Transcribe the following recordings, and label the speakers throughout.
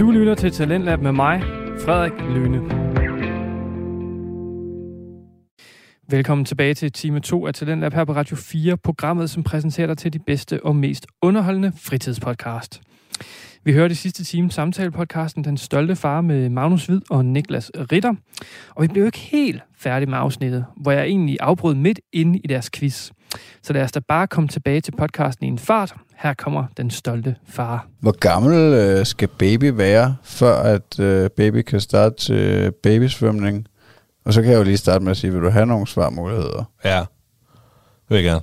Speaker 1: Du lytter til Talentlab med mig, Frederik Lyne. Velkommen tilbage til time 2 af Talentlab her på Radio 4, programmet, som præsenterer dig til de bedste og mest underholdende fritidspodcast. Vi hørte i sidste time samtalepodcasten Den Stolte Far med Magnus Hvid og Niklas Ritter. Og vi blev ikke helt færdige med afsnittet, hvor jeg egentlig afbrød midt inde i deres quiz. Så lad os da bare komme tilbage til podcasten i en fart. Her kommer Den Stolte Far.
Speaker 2: Hvor gammel øh, skal baby være, før at øh, baby kan starte til babysvømning? Og så kan jeg jo lige starte med at sige, vil du have nogle svarmuligheder?
Speaker 3: Ja, det vil jeg gerne.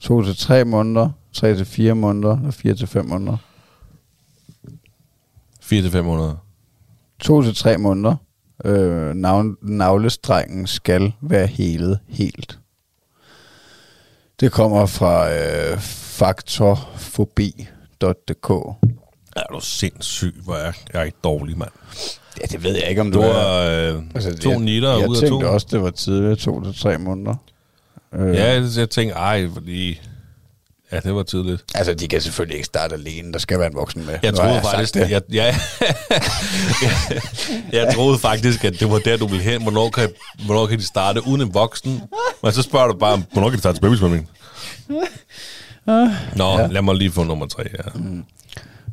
Speaker 2: 2 til 3 måneder, 3 til 4 måneder og 4 til 5 måneder.
Speaker 3: 4 til 5 måneder.
Speaker 2: 2 til 3 måneder. Øh, navn, navlestrengen skal være helet helt. Det kommer fra øh, faktorfobi.dk.
Speaker 3: Er du sindssyg, hvor er jeg ikke dårlig, mand.
Speaker 2: Ja, det ved jeg ikke, om
Speaker 3: Du
Speaker 2: du er.
Speaker 3: øh,
Speaker 2: Altså,
Speaker 3: to
Speaker 2: jeg,
Speaker 3: nitter
Speaker 2: jeg
Speaker 3: ud af
Speaker 2: tænkte
Speaker 3: to.
Speaker 2: også, det var tidligere 2 til 3 måneder. Øh,
Speaker 3: Ja, jeg, jeg tænkte, ej, fordi... Ja, det var tidligt.
Speaker 2: Altså, de kan selvfølgelig ikke starte alene. Der skal være en voksen med.
Speaker 3: Jeg troede
Speaker 2: sagt
Speaker 3: faktisk,
Speaker 2: det.
Speaker 3: jeg, ja, jeg, jeg troede faktisk, at det var der, du ville hen. Hvornår kan, hvornår kan de starte uden en voksen? Men så spørger du bare, hvornår kan de starte til babysvømning? Nå, ja. lad mig lige få nummer tre. Ja.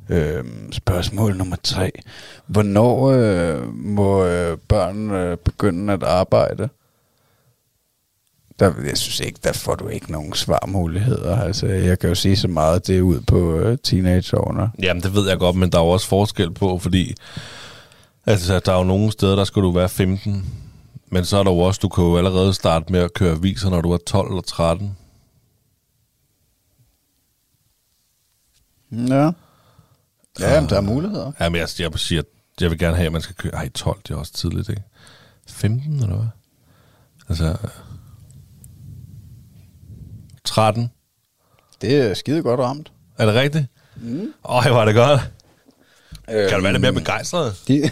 Speaker 2: Øhm, spørgsmål nummer tre. Hvornår øh, må øh, børn øh, begynde at arbejde? Der, jeg synes ikke, der får du ikke nogen svarmuligheder. Altså, jeg kan jo sige så meget, det er ud på øh, teenageårene.
Speaker 3: Jamen, det ved jeg godt, men der er jo også forskel på, fordi altså, der er jo nogle steder, der skal du være 15, men så er der jo også, du kan jo allerede starte med at køre aviser, når du er 12 eller 13.
Speaker 2: Ja. Ja, jamen, der er muligheder.
Speaker 3: Jamen, jeg, jeg siger, jeg vil gerne have, at man skal køre... Ej, 12, det er også tidligt, ikke? 15, eller hvad? Altså... 13.
Speaker 2: Det er skide godt ramt.
Speaker 3: Er det rigtigt? Mm. Øj, var det godt. Øhm, kan du være lidt mere begejstret?
Speaker 2: De...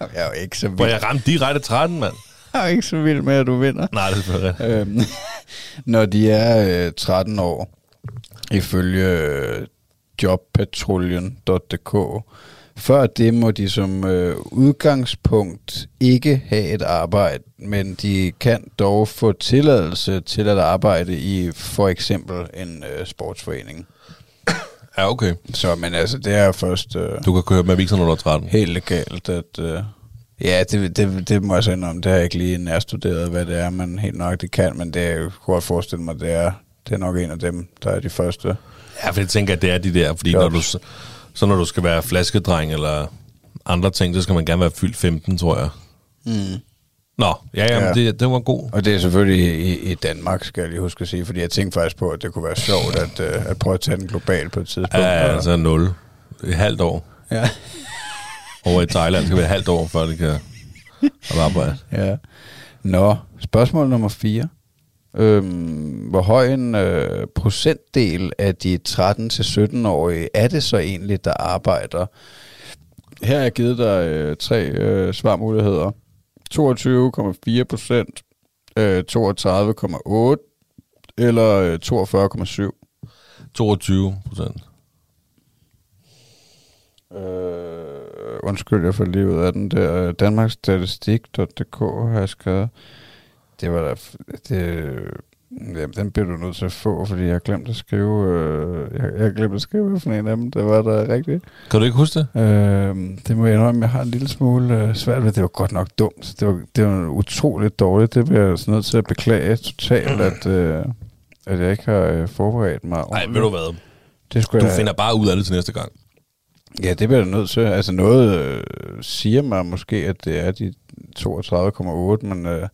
Speaker 2: jeg er jo ikke så
Speaker 3: Hvor
Speaker 2: vild,
Speaker 3: jeg ramte direkte 13, mand.
Speaker 2: jeg er ikke så vild med, at du vinder.
Speaker 3: Nej, det er rigtigt.
Speaker 2: øhm, når de er øh, 13 år, ifølge øh, jobpatruljen.dk. Før det må de som øh, udgangspunkt ikke have et arbejde, men de kan dog få tilladelse til at arbejde i for eksempel en øh, sportsforening.
Speaker 3: Ja, okay.
Speaker 2: Så men altså, det er først øh,
Speaker 3: Du kan køre med aviser, når du er 13.
Speaker 2: helt legalt, at... Øh, ja, det, det, det må jeg sige om. Det har jeg ikke lige nærstuderet, hvad det er, man helt nok det kan, men det er, jeg kunne godt forestille mig, det er, det er nok en af dem, der er de første.
Speaker 3: Ja, for jeg tænker, at det er de der, fordi
Speaker 2: Jobs.
Speaker 3: når du, så når du skal være flaskedreng eller andre ting, så skal man gerne være fyldt 15, tror jeg.
Speaker 2: Mm.
Speaker 3: Nå, ja, ja,
Speaker 2: Ja.
Speaker 3: Det, det var god.
Speaker 2: Og det er selvfølgelig i, i Danmark, skal jeg lige huske at sige, fordi jeg tænkte faktisk på, at det kunne være sjovt at, øh, at prøve at tage den global på et tidspunkt.
Speaker 3: Ja, altså 0. Et halvt år.
Speaker 2: ja.
Speaker 3: Over i Thailand skal være et halvt år, før det kan arbejde.
Speaker 2: ja. Nå, spørgsmål nummer 4. Øhm, hvor høj en øh, procentdel af de 13-17-årige er det så egentlig, der arbejder? Her har jeg givet dig øh, tre øh, svarmuligheder. 22,4 procent, øh, 32,8 eller øh, 42,7.
Speaker 3: 22 procent.
Speaker 2: Øh, undskyld, jeg får lige ud af den der. Danmarksstatistik.dk har jeg skrevet. Det var da... Det, jamen, den bliver du nødt til at få, fordi jeg har glemt at skrive... Øh, jeg, jeg har glemt at skrive, for en af dem, det var der rigtigt.
Speaker 3: Kan du ikke huske det?
Speaker 2: Øh, det må jeg indrømme, jeg har en lille smule øh, svært ved. Det var godt nok dumt. Det var, det var utroligt dårligt. Det bliver jeg altså nødt til at beklage totalt, at, øh, at jeg ikke har øh, forberedt mig.
Speaker 3: Nej, ved du hvad?
Speaker 2: Det skulle
Speaker 3: Du
Speaker 2: jeg,
Speaker 3: finder bare ud af det til næste gang.
Speaker 2: Ja, det bliver jeg nødt til. Altså noget øh, siger mig måske, at det er de 32,8, men, øh,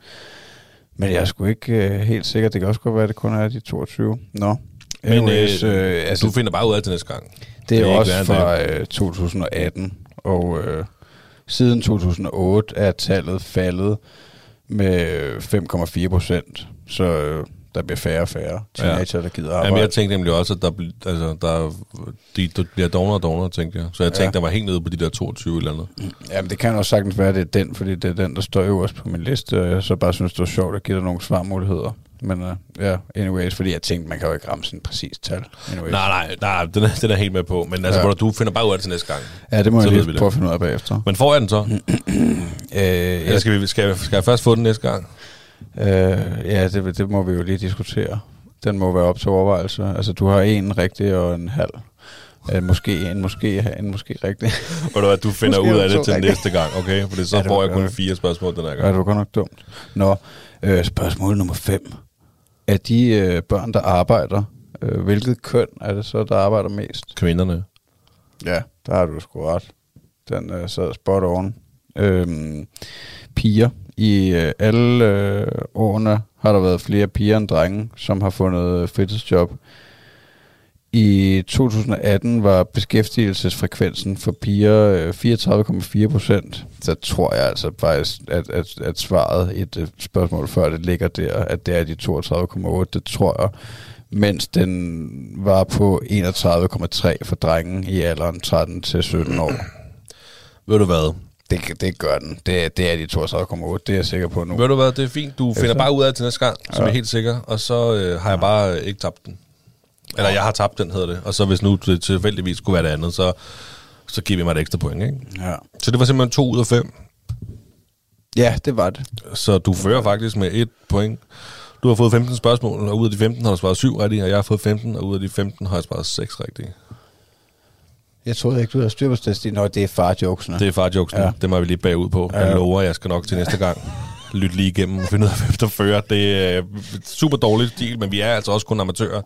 Speaker 2: men jeg er sgu ikke øh, helt sikker. Det kan også godt være, at det kun er de 22. Nå.
Speaker 3: Men
Speaker 2: Anyways,
Speaker 3: øh,
Speaker 2: øh, altså,
Speaker 3: du finder bare ud af det næste gang.
Speaker 2: det er jo
Speaker 3: ikke
Speaker 2: også fra øh, 2018, og øh, siden 2008 er tallet faldet med øh, 5,4 procent. Så øh, der bliver færre og færre teenager, der gider arbejde.
Speaker 3: Jamen, jeg tænkte nemlig også, at der, altså, der, de, de bliver dognere og dognere, tænkte jeg. Så jeg tænkte,
Speaker 2: Ja.
Speaker 3: der var helt nede på de der 22 eller andet.
Speaker 2: Jamen, det kan også sagtens være, at det er den, fordi det er den, der står øverst på min liste, og jeg så bare synes, det var sjovt at give dig nogle svarmuligheder. Men uh, ja, anyways, fordi jeg tænkte, man kan jo ikke ramme sådan en præcis tal. Anyways.
Speaker 3: Nej, nej, nej, den er, den er helt med på. Men altså,
Speaker 2: Ja.
Speaker 3: ja. du finder bare ud af det til næste gang.
Speaker 2: Ja, det må
Speaker 3: Så
Speaker 2: jeg lige prøve at finde ud af bagefter.
Speaker 3: Men får jeg den så?
Speaker 2: Øh,
Speaker 3: Eller skal, vi, skal, jeg, skal jeg først få den næste gang?
Speaker 2: Øh, ja, det, det må vi jo lige diskutere. Den må være op til overvejelse. Altså, du har en rigtig og en halv. Øh, måske en, måske en, måske rigtig.
Speaker 3: Ved du du finder
Speaker 2: Måske
Speaker 3: ud af
Speaker 2: det
Speaker 3: til
Speaker 2: rigtige.
Speaker 3: næste gang, okay? For så
Speaker 2: Ja,
Speaker 3: får jeg kun fire spørgsmål den her
Speaker 2: Ja,
Speaker 3: gang.
Speaker 2: det var godt nok dumt. Nå, øh, spørgsmål nummer 5. Er de øh, børn, der arbejder, øh, hvilket køn er det så, der arbejder mest?
Speaker 3: Kvinderne.
Speaker 2: Ja, der har du sgu ret. Den øh, sad spot on. Øhm, piger. I øh, alle øh, årene har der været flere piger end drenge, som har fundet øh, fritidsjob. I 2018 var beskæftigelsesfrekvensen for piger øh, 34,4 procent. Så tror jeg altså faktisk, at, at, at svaret i et øh, spørgsmål før det ligger der, at det er de 32,8. Det tror jeg. Mens den var på 31,3 for drengen i alderen 13 til 17 år.
Speaker 3: Ved du hvad?
Speaker 2: Det, det gør den. Det, det er de 32,8. Det er jeg sikker på nu.
Speaker 3: Ved du hvad, det er fint. Du finder bare ud af det til næste gang, som
Speaker 2: Ja.
Speaker 3: er helt sikker. Og så øh, har jeg bare øh, ikke tabt den. Eller jeg har tabt den, hedder det. Og så hvis nu det tilfældigvis skulle være det andet, så, så giver vi mig et ekstra point, ikke?
Speaker 2: Ja.
Speaker 3: Så det var simpelthen to ud af fem.
Speaker 2: ja, det var det.
Speaker 3: Så du fører faktisk med et point. Du har fået 15 spørgsmål, og ud af de 15 har du svaret 7 rigtige, og jeg har fået 15, og ud af de 15 har jeg svaret 6 rigtige.
Speaker 2: Jeg troede ikke, du havde styr på statistikken. Nå, det er far-jokesene.
Speaker 3: Det er farjokesene.
Speaker 2: Ja.
Speaker 3: Det må vi lige bagud på. Jeg
Speaker 2: Ja.
Speaker 3: lover, jeg skal nok til næste gang lytte lige igennem og finde ud af, hvem der fører. Det er super dårlig stil, men vi er altså også kun amatører.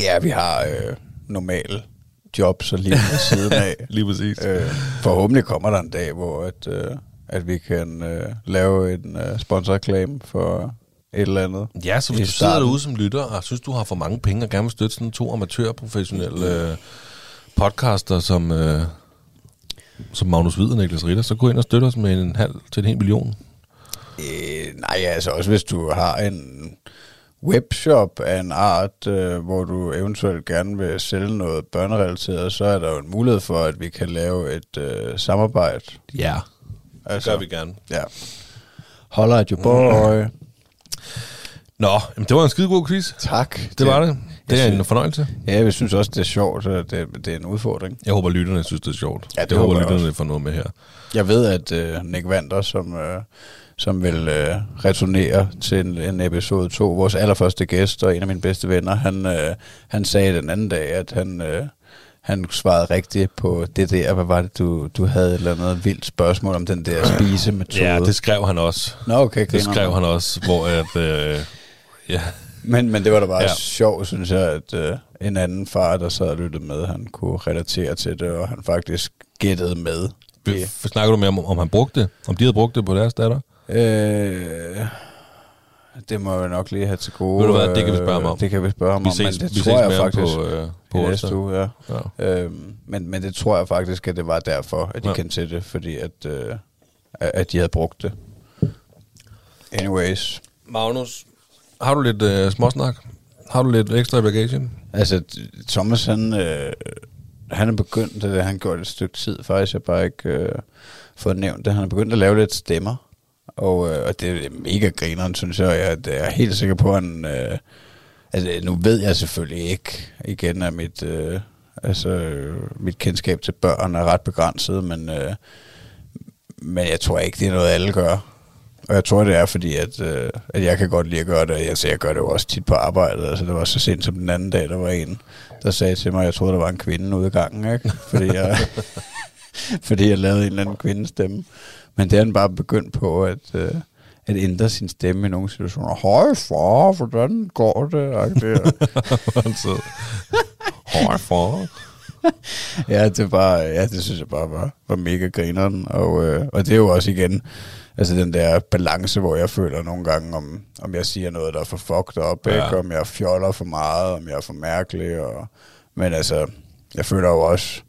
Speaker 2: Ja, vi har øh, normale jobs og lige ved siden af.
Speaker 3: Lige præcis.
Speaker 2: øh, forhåbentlig kommer der en dag, hvor at, øh, at vi kan øh, lave en øh, sponsorreklame for et eller andet.
Speaker 3: Ja, så hvis du sidder
Speaker 2: starten.
Speaker 3: derude som lytter, og synes, du har for mange penge, og gerne vil støtte sådan to amatørprofessionelle øh, podcaster, som, øh, som Magnus Hvid og Niklas Ritter, så gå ind og støtte os med en halv til en hel million.
Speaker 2: Øh, nej, altså også hvis du har en webshop af en art, øh, hvor du eventuelt gerne vil sælge noget børnerelateret, så er der jo en mulighed for, at vi kan lave et øh, samarbejde.
Speaker 3: Ja,
Speaker 2: Altså,
Speaker 3: det gør vi gerne.
Speaker 2: Ja. Holder at your boy.
Speaker 3: Nå, jamen, det var en skide god quiz.
Speaker 2: Tak.
Speaker 3: Det var det. Det er en fornøjelse.
Speaker 2: Ja, jeg synes også, det er sjovt, og det, det er en udfordring.
Speaker 3: Jeg håber, lytterne synes, det er sjovt.
Speaker 2: Ja, det
Speaker 3: jeg
Speaker 2: håber
Speaker 3: håber,
Speaker 2: jeg
Speaker 3: lytterne
Speaker 2: også.
Speaker 3: får noget med her.
Speaker 2: Jeg ved, at øh, Nick Vander, som, øh, som vil øh, returnere til en, en episode 2, vores allerførste gæst og en af mine bedste venner, han, øh, han sagde den anden dag, at han, øh, han svarede rigtigt på det der, hvad var det, du, du havde et eller andet vildt spørgsmål om den der spisemetode.
Speaker 3: Ja, det skrev han også.
Speaker 2: Nå, okay,
Speaker 3: Det
Speaker 2: griner.
Speaker 3: skrev han også, hvor at... Øh, ja,
Speaker 2: Men, men det var da bare ja. Sjovt, synes jeg, at øh, en anden far, der sad og lyttede med, han kunne relatere til det, og han faktisk gættede med.
Speaker 3: ja. Snakker du med om, om han brugte det? Om de havde brugt det på deres datter?
Speaker 2: Øh, det må jeg nok lige have til gode.
Speaker 3: Ved du hvad, det kan vi spørge ham om.
Speaker 2: Øh, Det kan vi spørge ham
Speaker 3: Vi
Speaker 2: om,
Speaker 3: ses,
Speaker 2: men det
Speaker 3: vi
Speaker 2: tror
Speaker 3: ses
Speaker 2: jeg faktisk
Speaker 3: på, øh, på
Speaker 2: i næste uge, ja.
Speaker 3: Ja.
Speaker 2: Øhm, men, men det tror jeg faktisk, at det var derfor, at de
Speaker 3: Ja.
Speaker 2: kendte til det, fordi at, øh, at de havde brugt det. Anyways.
Speaker 3: Magnus, har du lidt øh, småsnak? Har du lidt ekstra i bagagen?
Speaker 2: Altså, Thomas, han, øh, han er begyndt, det han gjort et stykke tid, faktisk, jeg bare ikke øh, fået nævnt det. Han er begyndt at lave lidt stemmer, og, øh, og det er mega grineren, synes jeg. Jeg, jeg er helt sikker på, at han... Øh, altså, nu ved jeg selvfølgelig ikke, igen at mit, øh, altså, mit kendskab til børn er ret begrænset, men, øh, men jeg tror ikke, det er noget, alle gør. Og jeg tror, det er fordi, at, øh, at jeg kan godt lide at gøre det. Altså, jeg gør det jo også tit på arbejdet. Altså, det var så sent som den anden dag, der var en, der sagde til mig, at jeg troede, der var en kvinde ude i gangen, ikke? Fordi jeg, fordi jeg lavede en eller anden kvindestemme. Men det er han bare begyndt på, at, øh, at ændre sin stemme i nogle situationer. Høj far, hvordan går det?
Speaker 3: Han så... Hård for.
Speaker 2: ja, det var, ja, det synes jeg bare var, var mega grineren. Og, øh, og det er jo også igen, altså den der balance, hvor jeg føler nogle gange, om, om jeg siger noget, der er for fucked up,
Speaker 3: ja.
Speaker 2: ikke? om jeg fjoller for meget, om jeg er for mærkelig. Og, men altså, jeg føler jo også,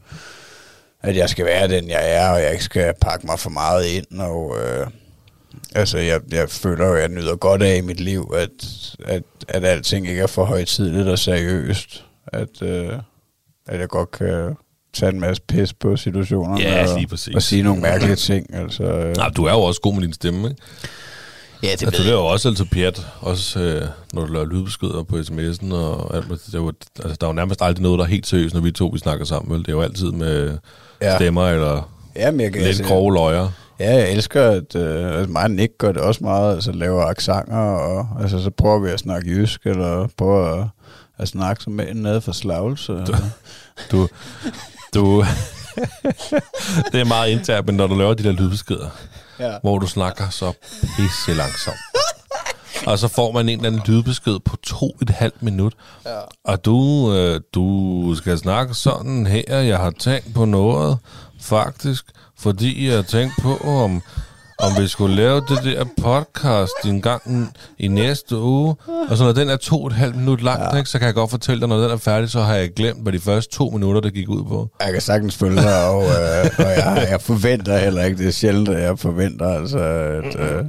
Speaker 2: at jeg skal være den, jeg er, og jeg ikke skal pakke mig for meget ind. Og øh, altså, jeg, jeg føler jo, at jeg nyder godt af i mit liv, at, at, at alting ikke er for højtidligt og seriøst. At, øh, at jeg godt kan tage en masse pis på situationerne
Speaker 3: Ja,
Speaker 2: og, og sige nogle mærkelige ting. Altså, øh.
Speaker 3: Nej, du er jo også god med din stemme, ikke?
Speaker 2: Ja, det
Speaker 3: Altså,
Speaker 2: ved
Speaker 3: det er jo også altid pjat, også øh, når du laver lydbeskeder på sms'en, og alt, det er jo, altså, der er jo nærmest aldrig noget, der er helt seriøst, når vi to vi snakker sammen. Vel? Det er jo altid med
Speaker 2: Ja.
Speaker 3: stemmer eller
Speaker 2: Ja, men jeg, kan-
Speaker 3: lidt grove løjer.
Speaker 2: Ja, jeg elsker, at øh, altså mig og Nick gør det også meget, altså laver aksanger, og altså, så prøver vi at snakke jysk, eller prøver at, at snakke som en nede for slagelse.
Speaker 3: Du, du, det er meget internt, men når du laver de der lydbeskeder,
Speaker 2: Ja.
Speaker 3: hvor du snakker så pisse langsomt, og så får man en eller anden lydbesked på to et halvt minut,
Speaker 2: Ja.
Speaker 3: og du, øh, du skal snakke sådan her, jeg har tænkt på noget, faktisk, fordi jeg har tænkt på, om, om vi skulle lave det der podcast en gang i næste uge. Og så når den er to og et halvt minut lang, ja. ikke, så kan jeg godt fortælle dig, når den er færdig, så har jeg glemt, hvad de første to minutter, der gik ud på.
Speaker 2: Jeg kan sagtens følge dig, og, øh, og jeg, jeg forventer heller ikke, det er sjældent, at jeg forventer, altså, at, øh,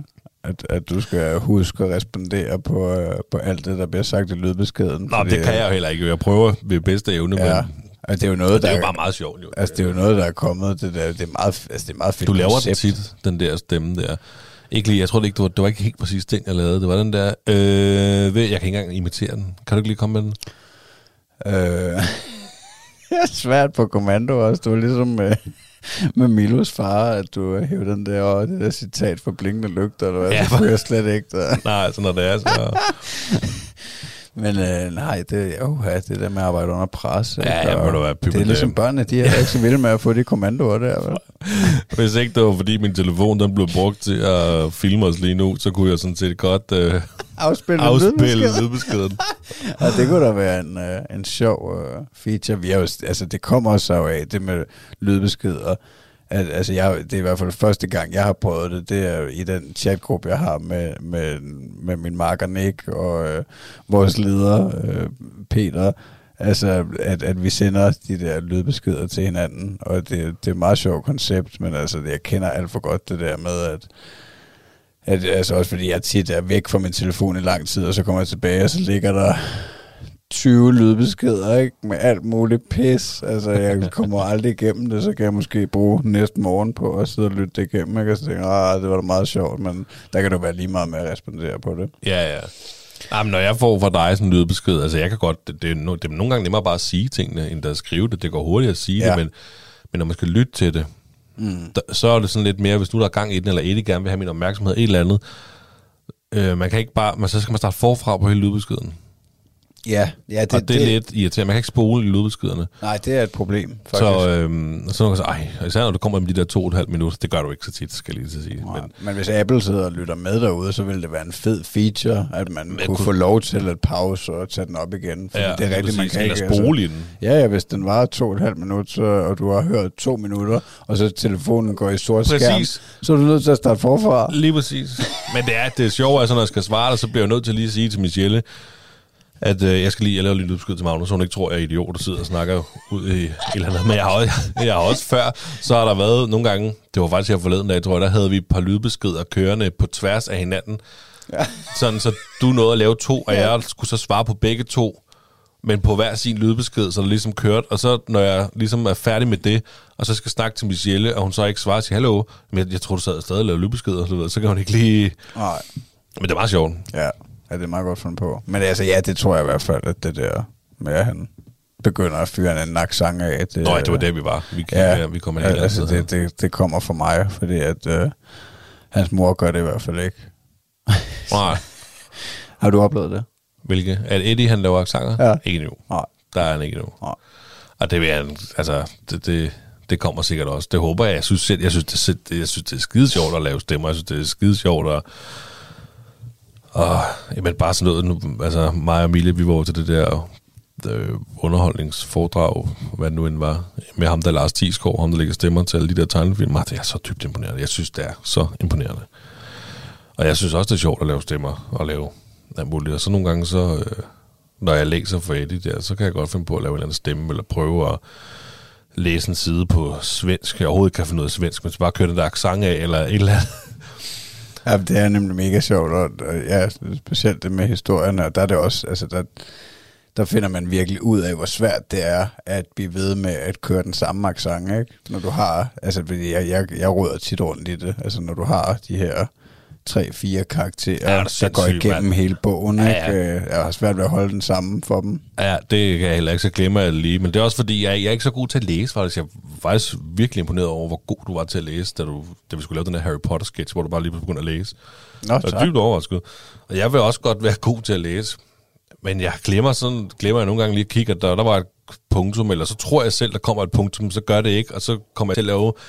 Speaker 2: at, at du skal huske at respondere på, øh, på alt det, der bliver sagt i lydbeskeden.
Speaker 3: Nå, det kan jeg jo heller ikke. Jeg prøver ved bedste evne,
Speaker 2: Ja,
Speaker 3: men
Speaker 2: altså, det er jo noget,
Speaker 3: det
Speaker 2: der
Speaker 3: er jo bare meget sjovt. Jo.
Speaker 2: Altså, det er jo noget, der er kommet. Det, der, det, er, meget, altså, det er meget fedt
Speaker 3: Du laver den
Speaker 2: koncept.
Speaker 3: tit, den der stemme der. Ikke lige, jeg tror det ikke, det var, det var ikke helt præcis den, jeg lavede. Det var den der, øh, ved, jeg kan ikke engang imitere den. Kan du ikke lige komme med den?
Speaker 2: Øh, det er svært på kommando også. Det var ligesom med, med Milos far, at du hævde den der, og det der citat for blinkende lygter, eller hvad,
Speaker 3: Ja,
Speaker 2: det jeg slet ikke. Der.
Speaker 3: Nej, altså når det er så...
Speaker 2: Men øh, nej, det, oh, ja, det der med at arbejde under pres.
Speaker 3: Ja,
Speaker 2: ikke?
Speaker 3: ja, må du være
Speaker 2: Det er ligesom børnene, de er ikke så vilde med at få de kommandoer der. Vel?
Speaker 3: Hvis ikke det var, fordi min telefon den blev brugt til at filme os lige nu, så kunne jeg sådan set godt øh,
Speaker 2: Afspille,
Speaker 3: afspille lydbeskeden.
Speaker 2: Ja, det kunne da være en, øh, en sjov øh, feature. Vi er jo, altså, det kommer så af, det med lydbeskeder. At, altså, jeg, det er i hvert fald første gang, jeg har prøvet det. Det er i den chatgruppe, jeg har med, med, med min marker Nick og øh, vores leder øh, Peter. Altså, at, at vi sender de der lydbeskeder til hinanden. Og det, det er et meget sjovt koncept, men altså, jeg kender alt for godt det der med, at at, altså også fordi jeg tit er væk fra min telefon i lang tid, og så kommer jeg tilbage, og så ligger der 20 lydbeskeder, ikke? Med alt muligt pis. Altså, jeg kommer aldrig igennem det, så kan jeg måske bruge næste morgen på at sidde og lytte det igennem, ikke? Og så tænker jeg, ah, det var da meget sjovt, men der kan du være lige meget med at respondere på det.
Speaker 3: Ja, ja. Jamen, når jeg får fra dig sådan en lydbesked, altså jeg kan godt, det, det, er, no, det er nogle gange nemmere bare at sige tingene, end at skrive det. Det går hurtigt at sige
Speaker 2: Ja.
Speaker 3: det, men, men når man skal lytte til det,
Speaker 2: Mm.
Speaker 3: der, så er det sådan lidt mere, hvis nu der er gang i den, eller Eddie gerne vil have min opmærksomhed, et eller andet, øh, man kan ikke bare, man, så skal man starte forfra på hele lydbeskeden.
Speaker 2: Ja, ja det,
Speaker 3: Det, og det, det er lidt irriterende. Man kan ikke spole i lydbeskederne.
Speaker 2: Nej, det er et problem, faktisk.
Speaker 3: Så, øhm, så kan man sige, ej, især når du kommer med de der to og et halvt minutter, det gør du ikke så tit, skal jeg lige at sige.
Speaker 2: Nej,
Speaker 3: Men,
Speaker 2: men hvis Apple sidder og lytter med derude, så ville det være en fed feature, at man kunne
Speaker 3: kunne-
Speaker 2: få lov til at pause og tage den op igen. Fordi
Speaker 3: ja,
Speaker 2: det er rigtigt, man kan ikke... altså-
Speaker 3: spole i den.
Speaker 2: Ja, ja, hvis den var to og et halvt minut, så, og du har hørt to minutter, og så telefonen går i sort skærm,
Speaker 3: Præcis.
Speaker 2: så er du nødt til at starte forfra.
Speaker 3: Lige præcis. Men det er, det er sjovt, altså, når jeg skal svare dig, så bliver jeg nødt til lige at sige til Michelle, at øh, jeg skal lige jeg laver lige lydbesked til Magnus, så hun ikke tror, jeg er idiot, der sidder og snakker ud i et eller andet. Men jeg har, også, jeg har også før, så har der været nogle gange, det var faktisk her forleden dag, tror jeg, der havde vi et par lydbeskeder kørende på tværs af hinanden.
Speaker 2: Ja.
Speaker 3: Sådan, så du nåede at lave to, og jeg skulle så svare på begge to, men på hver sin lydbesked, så det ligesom kørt. Og så når jeg ligesom er færdig med det, og så skal snakke til Michelle, og hun så ikke svarer til hallo, men jeg, jeg tror, du sad stadig og lavede lydbeskeder, så, så kan hun ikke lige...
Speaker 2: Nej,
Speaker 3: Men det er meget sjovt.
Speaker 2: ja. Ja, det er meget godt fundet på. Men altså, ja, det tror jeg i hvert fald, at det der med, at han begynder at fyre en naksang af. Det,
Speaker 3: Nå, det var der, vi var. Vi, kan,
Speaker 2: Ja,
Speaker 3: ja, vi kommer
Speaker 2: ja, altså, det, det, det kommer fra mig, fordi at øh, hans mor gør det i hvert fald ikke.
Speaker 3: Nej,
Speaker 2: Har du oplevet det?
Speaker 3: hvilke? Er det Eddie, han laver aksanger?
Speaker 2: Ja.
Speaker 3: Ikke nu.
Speaker 2: Nej.
Speaker 3: Der er han ikke nu.
Speaker 2: Nej.
Speaker 3: Og det vil jeg, altså, det, det, det kommer sikkert også. Det håber jeg. Jeg synes, selv, jeg synes, det, jeg synes, det er skide sjovt at lave stemmer. Jeg synes, det er skide sjovt at... Og, jamen, bare sådan noget, nu, altså mig og Mille, vi var til det der øh, underholdningsforedrag, hvad det nu end var, med ham der Lars Thiesgaard, ham der lægger stemmer til alle de der tegnefilm. Det er så dybt imponerende. Jeg synes, det er så imponerende. Og jeg synes også, det er sjovt at lave stemmer og lave alt muligt. Og så nogle gange, så, øh, når jeg læser for Eddie der, så kan jeg godt finde på at lave en eller anden stemme, eller prøve at læse en side på svensk. Jeg overhovedet ikke kan finde noget af svensk, men så bare køre den der accent af, eller et eller andet.
Speaker 2: Ja, det er nemlig mega sjovt, og, og ja, specielt det med historien, og der er det også, altså der, der finder man virkelig ud af, hvor svært det er at blive ved med at køre den samme accent, ikke? Når du har, altså fordi jeg, jeg, jeg råder tit rundt i det, altså når du har de her tre-fire karakterer,
Speaker 3: Ja, er
Speaker 2: der går igennem
Speaker 3: mand.
Speaker 2: hele bogen.
Speaker 3: Ja,
Speaker 2: Ikke?
Speaker 3: ja.
Speaker 2: Øh, Jeg har svært ved at holde den sammen for dem.
Speaker 3: Ja, det kan jeg heller ikke, så glemmer jeg det lige. Men det er også fordi, jeg, jeg er ikke så god til at læse, faktisk. Jeg er faktisk virkelig imponeret over, hvor god du var til at læse, da, du, da vi skulle lave den her Harry Potter-sketch, hvor du bare lige begyndte at læse.
Speaker 2: Nå,
Speaker 3: Jeg er dybt overrasket. Og jeg vil også godt være god til at læse. Men jeg glemmer, sådan, glemmer jeg nogle gange lige at kigge, at der, der var et punktum, eller så tror jeg selv, der kommer et punktum, så gør det ikke, og så kommer jeg til at lave, la-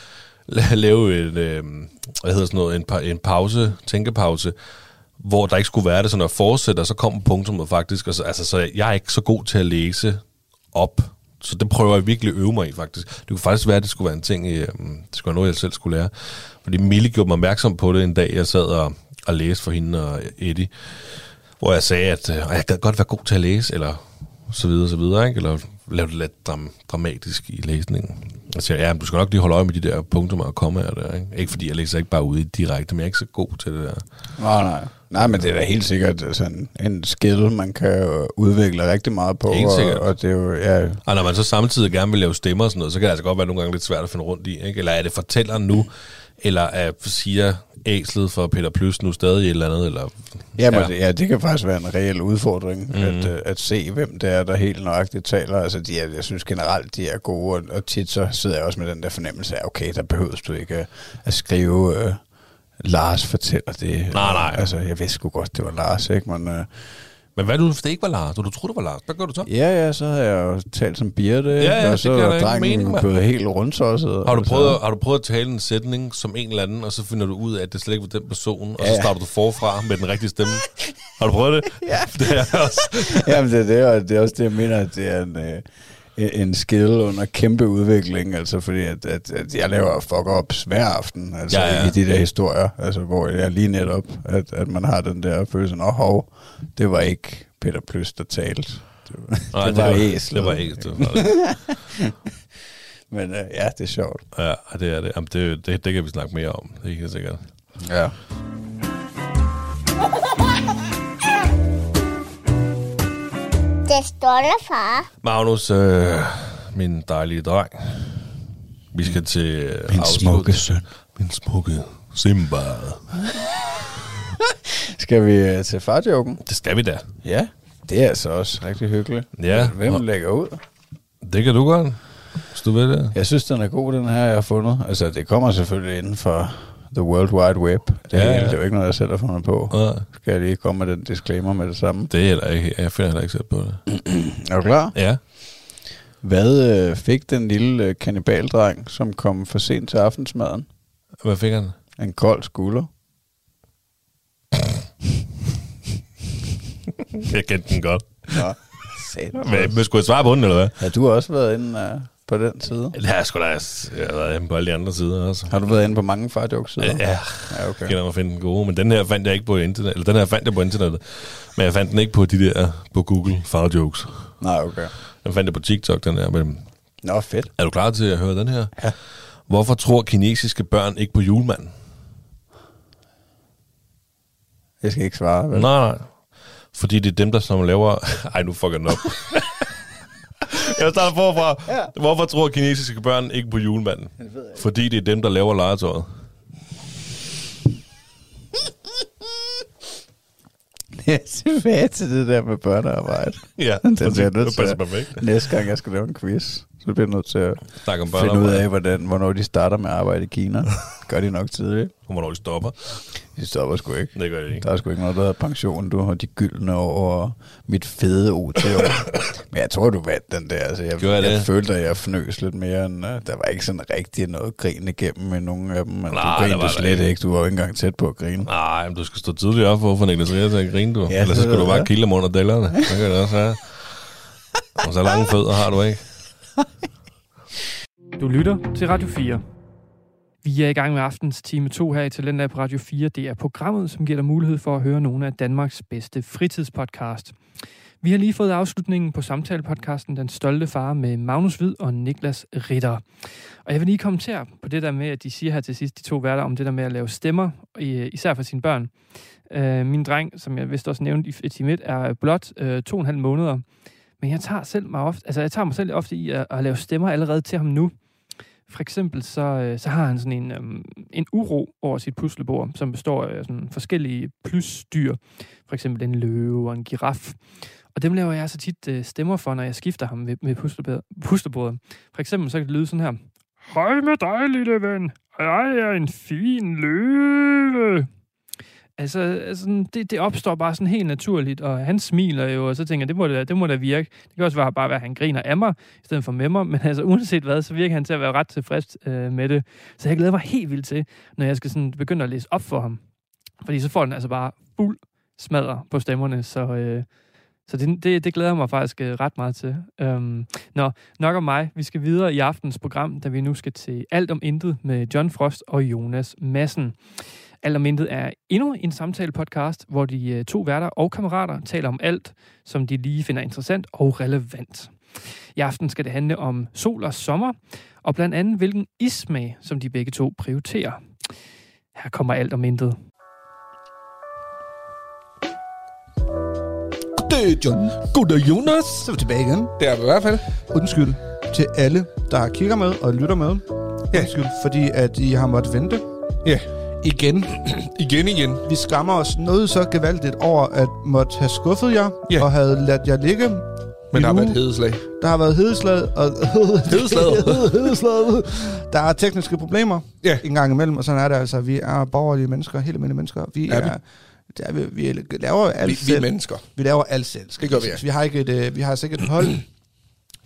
Speaker 3: lave en, øh, hvad hedder sådan noget, en, pa- en pause, tænkepause, hvor der ikke skulle være det, så når jeg fortsætter, så kommer punktummet faktisk. Og så, altså, så jeg er ikke så god til at læse op, så det prøver jeg virkelig at øve mig i, faktisk. Det kunne faktisk være, at det skulle være en ting, øh, det skulle være noget, jeg selv skulle lære. Fordi Mille gjorde mig opmærksom på det en dag, jeg sad og, og læste for hende og Eddie, hvor jeg sagde, at øh, jeg kan godt være god til at læse, eller så videre, så videre, ikke? eller lave det lidt dram- dramatisk i læsningen. Jeg siger, ja, du skal nok lige holde øje med de der punkter og kommaer der, ikke? Ikke fordi jeg læser ikke bare ude direkte, men jeg er ikke så god til det der.
Speaker 2: Nej, nej. Nej, men det er da helt sikkert sådan en skill, man kan øh, udvikle rigtig meget på.
Speaker 3: Helt sikkert.
Speaker 2: Og, og det er jo, ja,
Speaker 3: Og når man så samtidig gerne vil lave stemmer og sådan noget, så kan det altså godt være nogle gange lidt svært at finde rundt i. Ikke? Eller er det fortælleren nu, eller er, siger æslet for Peter Plys nu stadig et eller andet? Eller,
Speaker 2: Jamen, ja. ja, det kan faktisk være en reel udfordring,
Speaker 3: Mhm.
Speaker 2: mm. at, øh, at se, hvem det er, der helt nøjagtigt taler. Altså, de er, jeg synes generelt, de er gode, og, og tit så sidder jeg også med den der fornemmelse af, okay, der behøves du ikke at, at skrive, øh, Lars fortæller det.
Speaker 3: Nej, nej.
Speaker 2: Altså, jeg vidste sgu godt, det var Lars, ikke? Men, øh,
Speaker 3: Men hvad du, hvis det ikke var Lars, og du troede, det var Lars, hvad gør du så?
Speaker 2: ja, ja, så har jeg jo talt som Birte,
Speaker 3: Ja, ja,
Speaker 2: og så er drengen blevet helt rundsosset.
Speaker 3: Har du,
Speaker 2: så-
Speaker 3: prøvet, har du prøvet at tale en sætning som en eller anden, og så finder du ud af, at det slet ikke var den person, og så
Speaker 2: Ja.
Speaker 3: starter du forfra med den rigtige stemme? Har du prøvet det?
Speaker 2: Ja.
Speaker 3: Det er også.
Speaker 2: Jamen, det er, det, og det er også det, jeg mener, at det er en, øh, en skill under kæmpe udvikling, altså fordi at, at, at jeg laver fuck-ups hver aften, altså
Speaker 3: Ja,
Speaker 2: ja, i de der historier, altså hvor jeg lige netop, at, at man har den der følelse, åh, hov, det var ikke Peter Plys, der talte. Det var,
Speaker 3: Nej,
Speaker 2: det var æslet.
Speaker 3: Det var æslet. det var det.
Speaker 2: Men øh, ja, det er sjovt.
Speaker 3: Ja, det er det. Jamen, det, det. Det kan vi snakke mere om. Det er helt sikkert.
Speaker 2: Ja.
Speaker 4: Det stolte far.
Speaker 3: Magnus, øh, min dejlige dreng. Vi skal til øh,
Speaker 2: Min
Speaker 3: afslut.
Speaker 2: smukke søn.
Speaker 3: Min smukke Simba.
Speaker 2: Skal vi øh, til farjoken?
Speaker 3: Det skal vi da.
Speaker 2: Ja. Det er altså også rigtig hyggeligt.
Speaker 3: Ja.
Speaker 2: Hvem
Speaker 3: Og-
Speaker 2: lægger ud?
Speaker 3: Det kan du godt, hvis du vil det.
Speaker 2: Jeg synes, den er god, den her, jeg har fundet. Altså, det kommer selvfølgelig inden for the World Wide Web. Det,
Speaker 3: Ja,
Speaker 2: ja, det er jo ikke noget, jeg selv har fundet på.
Speaker 3: Ja.
Speaker 2: Skal jeg lige komme med den disclaimer med det samme?
Speaker 3: Det er heller ikke, jeg finder heller ikke selv på det.
Speaker 2: Er du klar?
Speaker 3: Ja.
Speaker 2: Hvad øh, fik den lille øh, kannibaldreng, som kom for sent til aftensmaden?
Speaker 3: Hvad fik han?
Speaker 2: En kold skulder.
Speaker 3: Jeg kendte den godt.
Speaker 2: Nå.
Speaker 3: Men, men skulle jeg svare på den, eller hvad?
Speaker 2: Har du også været inde uh, på den side?
Speaker 3: Det har jeg sgu da. Jeg har været inde på alle de andre sider også.
Speaker 2: Har du været inde på mange farjoke-sider?
Speaker 3: Ja, ja.
Speaker 2: ja okay.
Speaker 3: Jeg kender mig finde den gode, men den her fandt jeg ikke på internet, eller den her fandt jeg på internettet, men jeg fandt den ikke på de der, på Google, far jokes.
Speaker 2: Nej, okay.
Speaker 3: Den fandt jeg på TikTok, den her, men
Speaker 2: Nå, fedt.
Speaker 3: er du klar til at høre den her?
Speaker 2: Ja.
Speaker 3: Hvorfor tror kinesiske børn ikke på julemanden?
Speaker 2: Jeg skal ikke svare, vel?
Speaker 3: Nej, nej. Fordi det er dem, der som laver... Ej, nu fucker den op. jeg starter forfra.
Speaker 2: Ja.
Speaker 3: Hvorfor tror kinesiske børn ikke på julemanden? Fordi det er dem, der laver legetøjet.
Speaker 2: Jeg er tilbage til det der med børnearbejde.
Speaker 3: Ja,
Speaker 2: Den bliver jeg nødt
Speaker 3: det
Speaker 2: til. Næste gang, jeg skal lave en quiz, så bliver nødt til at
Speaker 3: Snak om
Speaker 2: finde ud af, hvordan, hvornår de starter med at arbejde i Kina. Gør de nok tidligt?
Speaker 3: Og Hvornår de stopper.
Speaker 2: De stopper sgu ikke.
Speaker 3: Det gør de ikke.
Speaker 2: Der er sgu ikke noget, der hedder pension. Du har de gyldne og mit fede OT-år. Men jeg tror, du vandt den der. Altså, jeg,
Speaker 3: jeg
Speaker 2: jeg, følte, at jeg fnøs lidt mere. End, uh, der var ikke sådan rigtig noget grin igennem med nogen af dem. Men
Speaker 3: Nej,
Speaker 2: du grinede slet
Speaker 3: ikke.
Speaker 2: Du var jo ikke engang tæt på at grine.
Speaker 3: Nej, men du skal stå tidligt op for at få Niklas Rea til at grine, du.
Speaker 2: Ja,
Speaker 3: Ellers så skal du bare kilde dem under dellerne. Så kan det også være. Og så lange fødder har du ikke.
Speaker 1: Du lytter til Radio 4. Vi er i gang med aftens time 2 her i Talentlab på Radio 4. Det er programmet, som giver dig mulighed for at høre nogle af Danmarks bedste fritidspodcast. Vi har lige fået afslutningen på samtalepodcasten Den Stolte Far med Magnus Hvid og Niklas Ritter. Og jeg vil lige kommentere på det der med, at de siger her til sidst, de to værter, om det der med at lave stemmer, i- øh, især for sine børn. Øh, min dreng, som jeg vist også nævnte i time 1, er blot øh, to og en halv måneder. Men jeg tager, selv mig ofte, altså jeg tager mig selv ofte i at, at lave stemmer allerede til ham nu. For eksempel så, øh, så har han sådan en, øhm, en uro over sit puslebord, som består af sådan forskellige plusdyr. For eksempel en løve og en giraf. Og dem laver jeg så tit øh, stemmer for, når jeg skifter ham med, med puslebordet. For eksempel så kan det lyde sådan her. Hej med dig, lille ven. Jeg er en fin løve. Altså, altså det, det opstår bare sådan helt naturligt, og han smiler jo, og så tænker jeg, det må da, det må da virke. Det kan også være, bare være, at han griner af mig, i stedet for med mig, men altså uanset hvad, så virker han til at være ret tilfreds øh, med det. Så jeg glæder mig helt vildt til, når jeg skal sådan begynde at læse op for ham. Fordi så får den altså bare fuld smadder på stemmerne, så, øh, så det, det, det glæder jeg mig faktisk øh, ret meget til. Øhm, nå, nok om mig. Vi skal videre i aftens program, da vi nu skal til Alt om Intet med John Frost og Jonas Madsen. Intet er endnu en samtale-podcast, hvor de øh, to værter og kammerater taler om alt, som de lige finder interessant og relevant. I aften skal det handle om sol og sommer, og blandt andet hvilken ismag, som de begge to prioriterer. Her kommer Alt om Intet.
Speaker 5: Goddag, John.
Speaker 6: Goddag, Jonas.
Speaker 5: Så er vi tilbage igen.
Speaker 6: Det er vi i hvert fald.
Speaker 5: Undskyld til alle, der kigger med og lytter med.
Speaker 6: Ja.
Speaker 5: Undskyld, fordi at I har måttet vente.
Speaker 6: Ja.
Speaker 5: Igen.
Speaker 6: Igen, igen.
Speaker 5: Vi skammer os noget så gevaldigt over at måtte have skuffet jer
Speaker 6: Ja.
Speaker 5: og havde ladt jer ligge.
Speaker 6: Men der har været hedeslag.
Speaker 5: Der har været hedeslag og...
Speaker 6: Hedeslaget.
Speaker 5: hedeslaget. Der er tekniske problemer
Speaker 6: Ja.
Speaker 5: en gang imellem, og sådan er det altså. Vi er borgerlige mennesker, helt almindelige mennesker. Vi
Speaker 6: Er
Speaker 5: er...
Speaker 6: vi?
Speaker 5: Det er, vi, vi laver alt
Speaker 6: Vi, vi
Speaker 5: selv.
Speaker 6: er mennesker.
Speaker 5: Vi laver alt selv.
Speaker 6: Det gør vi, ja.
Speaker 5: Vi har ikke et, øh, vi har ikke et hold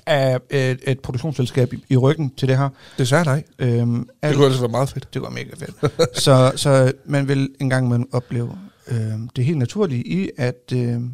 Speaker 5: af et, et produktionsselskab i, i ryggen til det her.
Speaker 6: Desværre nej.
Speaker 5: Øhm,
Speaker 6: Det
Speaker 5: alt,
Speaker 6: kunne ellers være meget fedt.
Speaker 5: det går mega fedt. så, så man vil engang man opleve øhm, det helt naturlige i, at øhm,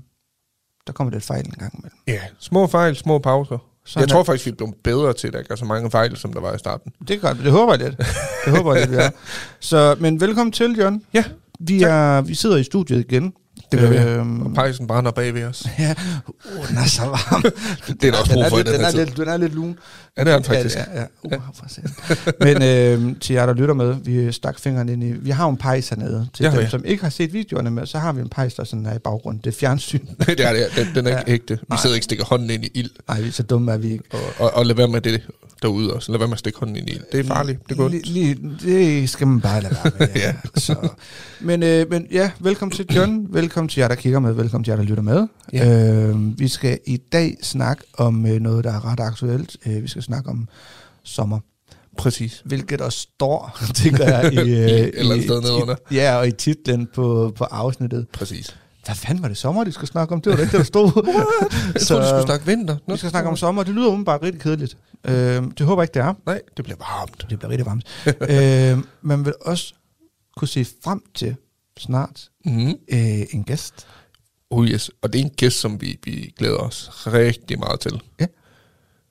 Speaker 5: der kommer lidt fejl en gang imellem.
Speaker 6: Ja, små fejl, små pauser.
Speaker 5: Sådan
Speaker 6: jeg tror
Speaker 5: er-
Speaker 6: faktisk, vi er blevet bedre til at gøre så mange fejl, som der var i starten.
Speaker 5: Det er godt, det håber jeg lidt. Det håber jeg lidt, vi er. Så, men velkommen til, John.
Speaker 6: Ja,
Speaker 5: Vi,
Speaker 6: tak.
Speaker 5: er, vi sidder i studiet igen.
Speaker 6: Det gør vi.
Speaker 5: Øhm,
Speaker 6: Og pejsen brænder bag ved os.
Speaker 5: Ja, uh, den er så varm.
Speaker 6: Det er der også
Speaker 5: den
Speaker 6: brug
Speaker 5: er
Speaker 6: for den
Speaker 5: den,
Speaker 6: her
Speaker 5: er
Speaker 6: tid.
Speaker 5: lidt, den er lidt lun.
Speaker 6: Ja, det er den faktisk.
Speaker 5: Ja, ja, ja. Uh, satan. Men øh, til jer, der lytter med, vi stak fingeren ind i... Vi har en pejs hernede. Til
Speaker 6: har
Speaker 5: dem,
Speaker 6: vi.
Speaker 5: som ikke har set videoerne med, så har vi en pejs, der sådan er i baggrunden. Det er fjernsyn.
Speaker 6: det er det. Den, den er ikke
Speaker 5: Ja.
Speaker 6: ægte. Vi sidder ikke og stikker hånden ind i ild.
Speaker 5: Nej, vi er så dumme er vi ikke.
Speaker 6: Og, og, og lad være med det derude også. Lad være med at stikke hånden ind i ild. Det er farligt. Det går
Speaker 5: Lige, lige, det skal man bare lade være med. ja.
Speaker 6: Ja.
Speaker 5: så. Men, øh, men ja, velkommen til John. Velkommen til jer, der kigger med. Velkommen til jer, der lytter med.
Speaker 6: Ja.
Speaker 5: Øh, vi skal i dag snakke om øh, noget, der er ret aktuelt. Øh, vi skal snakke om sommer.
Speaker 6: Præcis.
Speaker 5: Hvilket der står, tænker jeg, i, øh,
Speaker 6: eller andet sted nedenunder.
Speaker 5: Ja, og i titlen på, på afsnittet.
Speaker 6: Præcis.
Speaker 5: Hvad fanden var det sommer, de skal snakke om? Det var da ikke det, der stod.
Speaker 6: Jeg troede, du skulle snakke vinter. Nå,
Speaker 5: Vi skal snakke om sommer. Det lyder umiddelbart rigtig kedeligt. Øh, det håber jeg ikke, det er.
Speaker 6: Nej, det bliver varmt.
Speaker 5: Det bliver rigtig varmt. øh, man vil også kunne se frem til snart
Speaker 6: Mm.
Speaker 5: øh, en gæst.
Speaker 6: Oh yes. Og det er en gæst, som vi, vi glæder os rigtig meget til.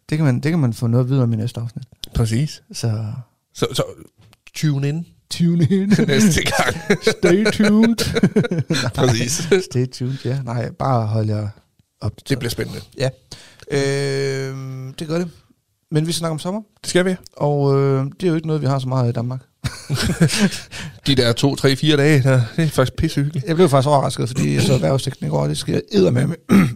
Speaker 5: Det kan, man, det kan man få noget at vide om i næste afsnit.
Speaker 6: Præcis.
Speaker 5: Så
Speaker 6: Så, så tune in
Speaker 5: tune in.
Speaker 6: næste gang.
Speaker 5: Stay tuned.
Speaker 6: Præcis.
Speaker 5: Stay tuned, ja. Nej, bare hold jer op.
Speaker 6: Det bliver spændende.
Speaker 5: Ja. Øh, det gør det. Men vi skal snakke om sommer,
Speaker 6: Det skal vi.
Speaker 5: og øh, det er jo ikke noget, vi har så meget i Danmark.
Speaker 6: De der to, tre, fire dage, der, det er faktisk pissehyggeligt.
Speaker 5: Jeg blev faktisk overrasket, fordi jeg så erhvervssigten i går, og det sker edder med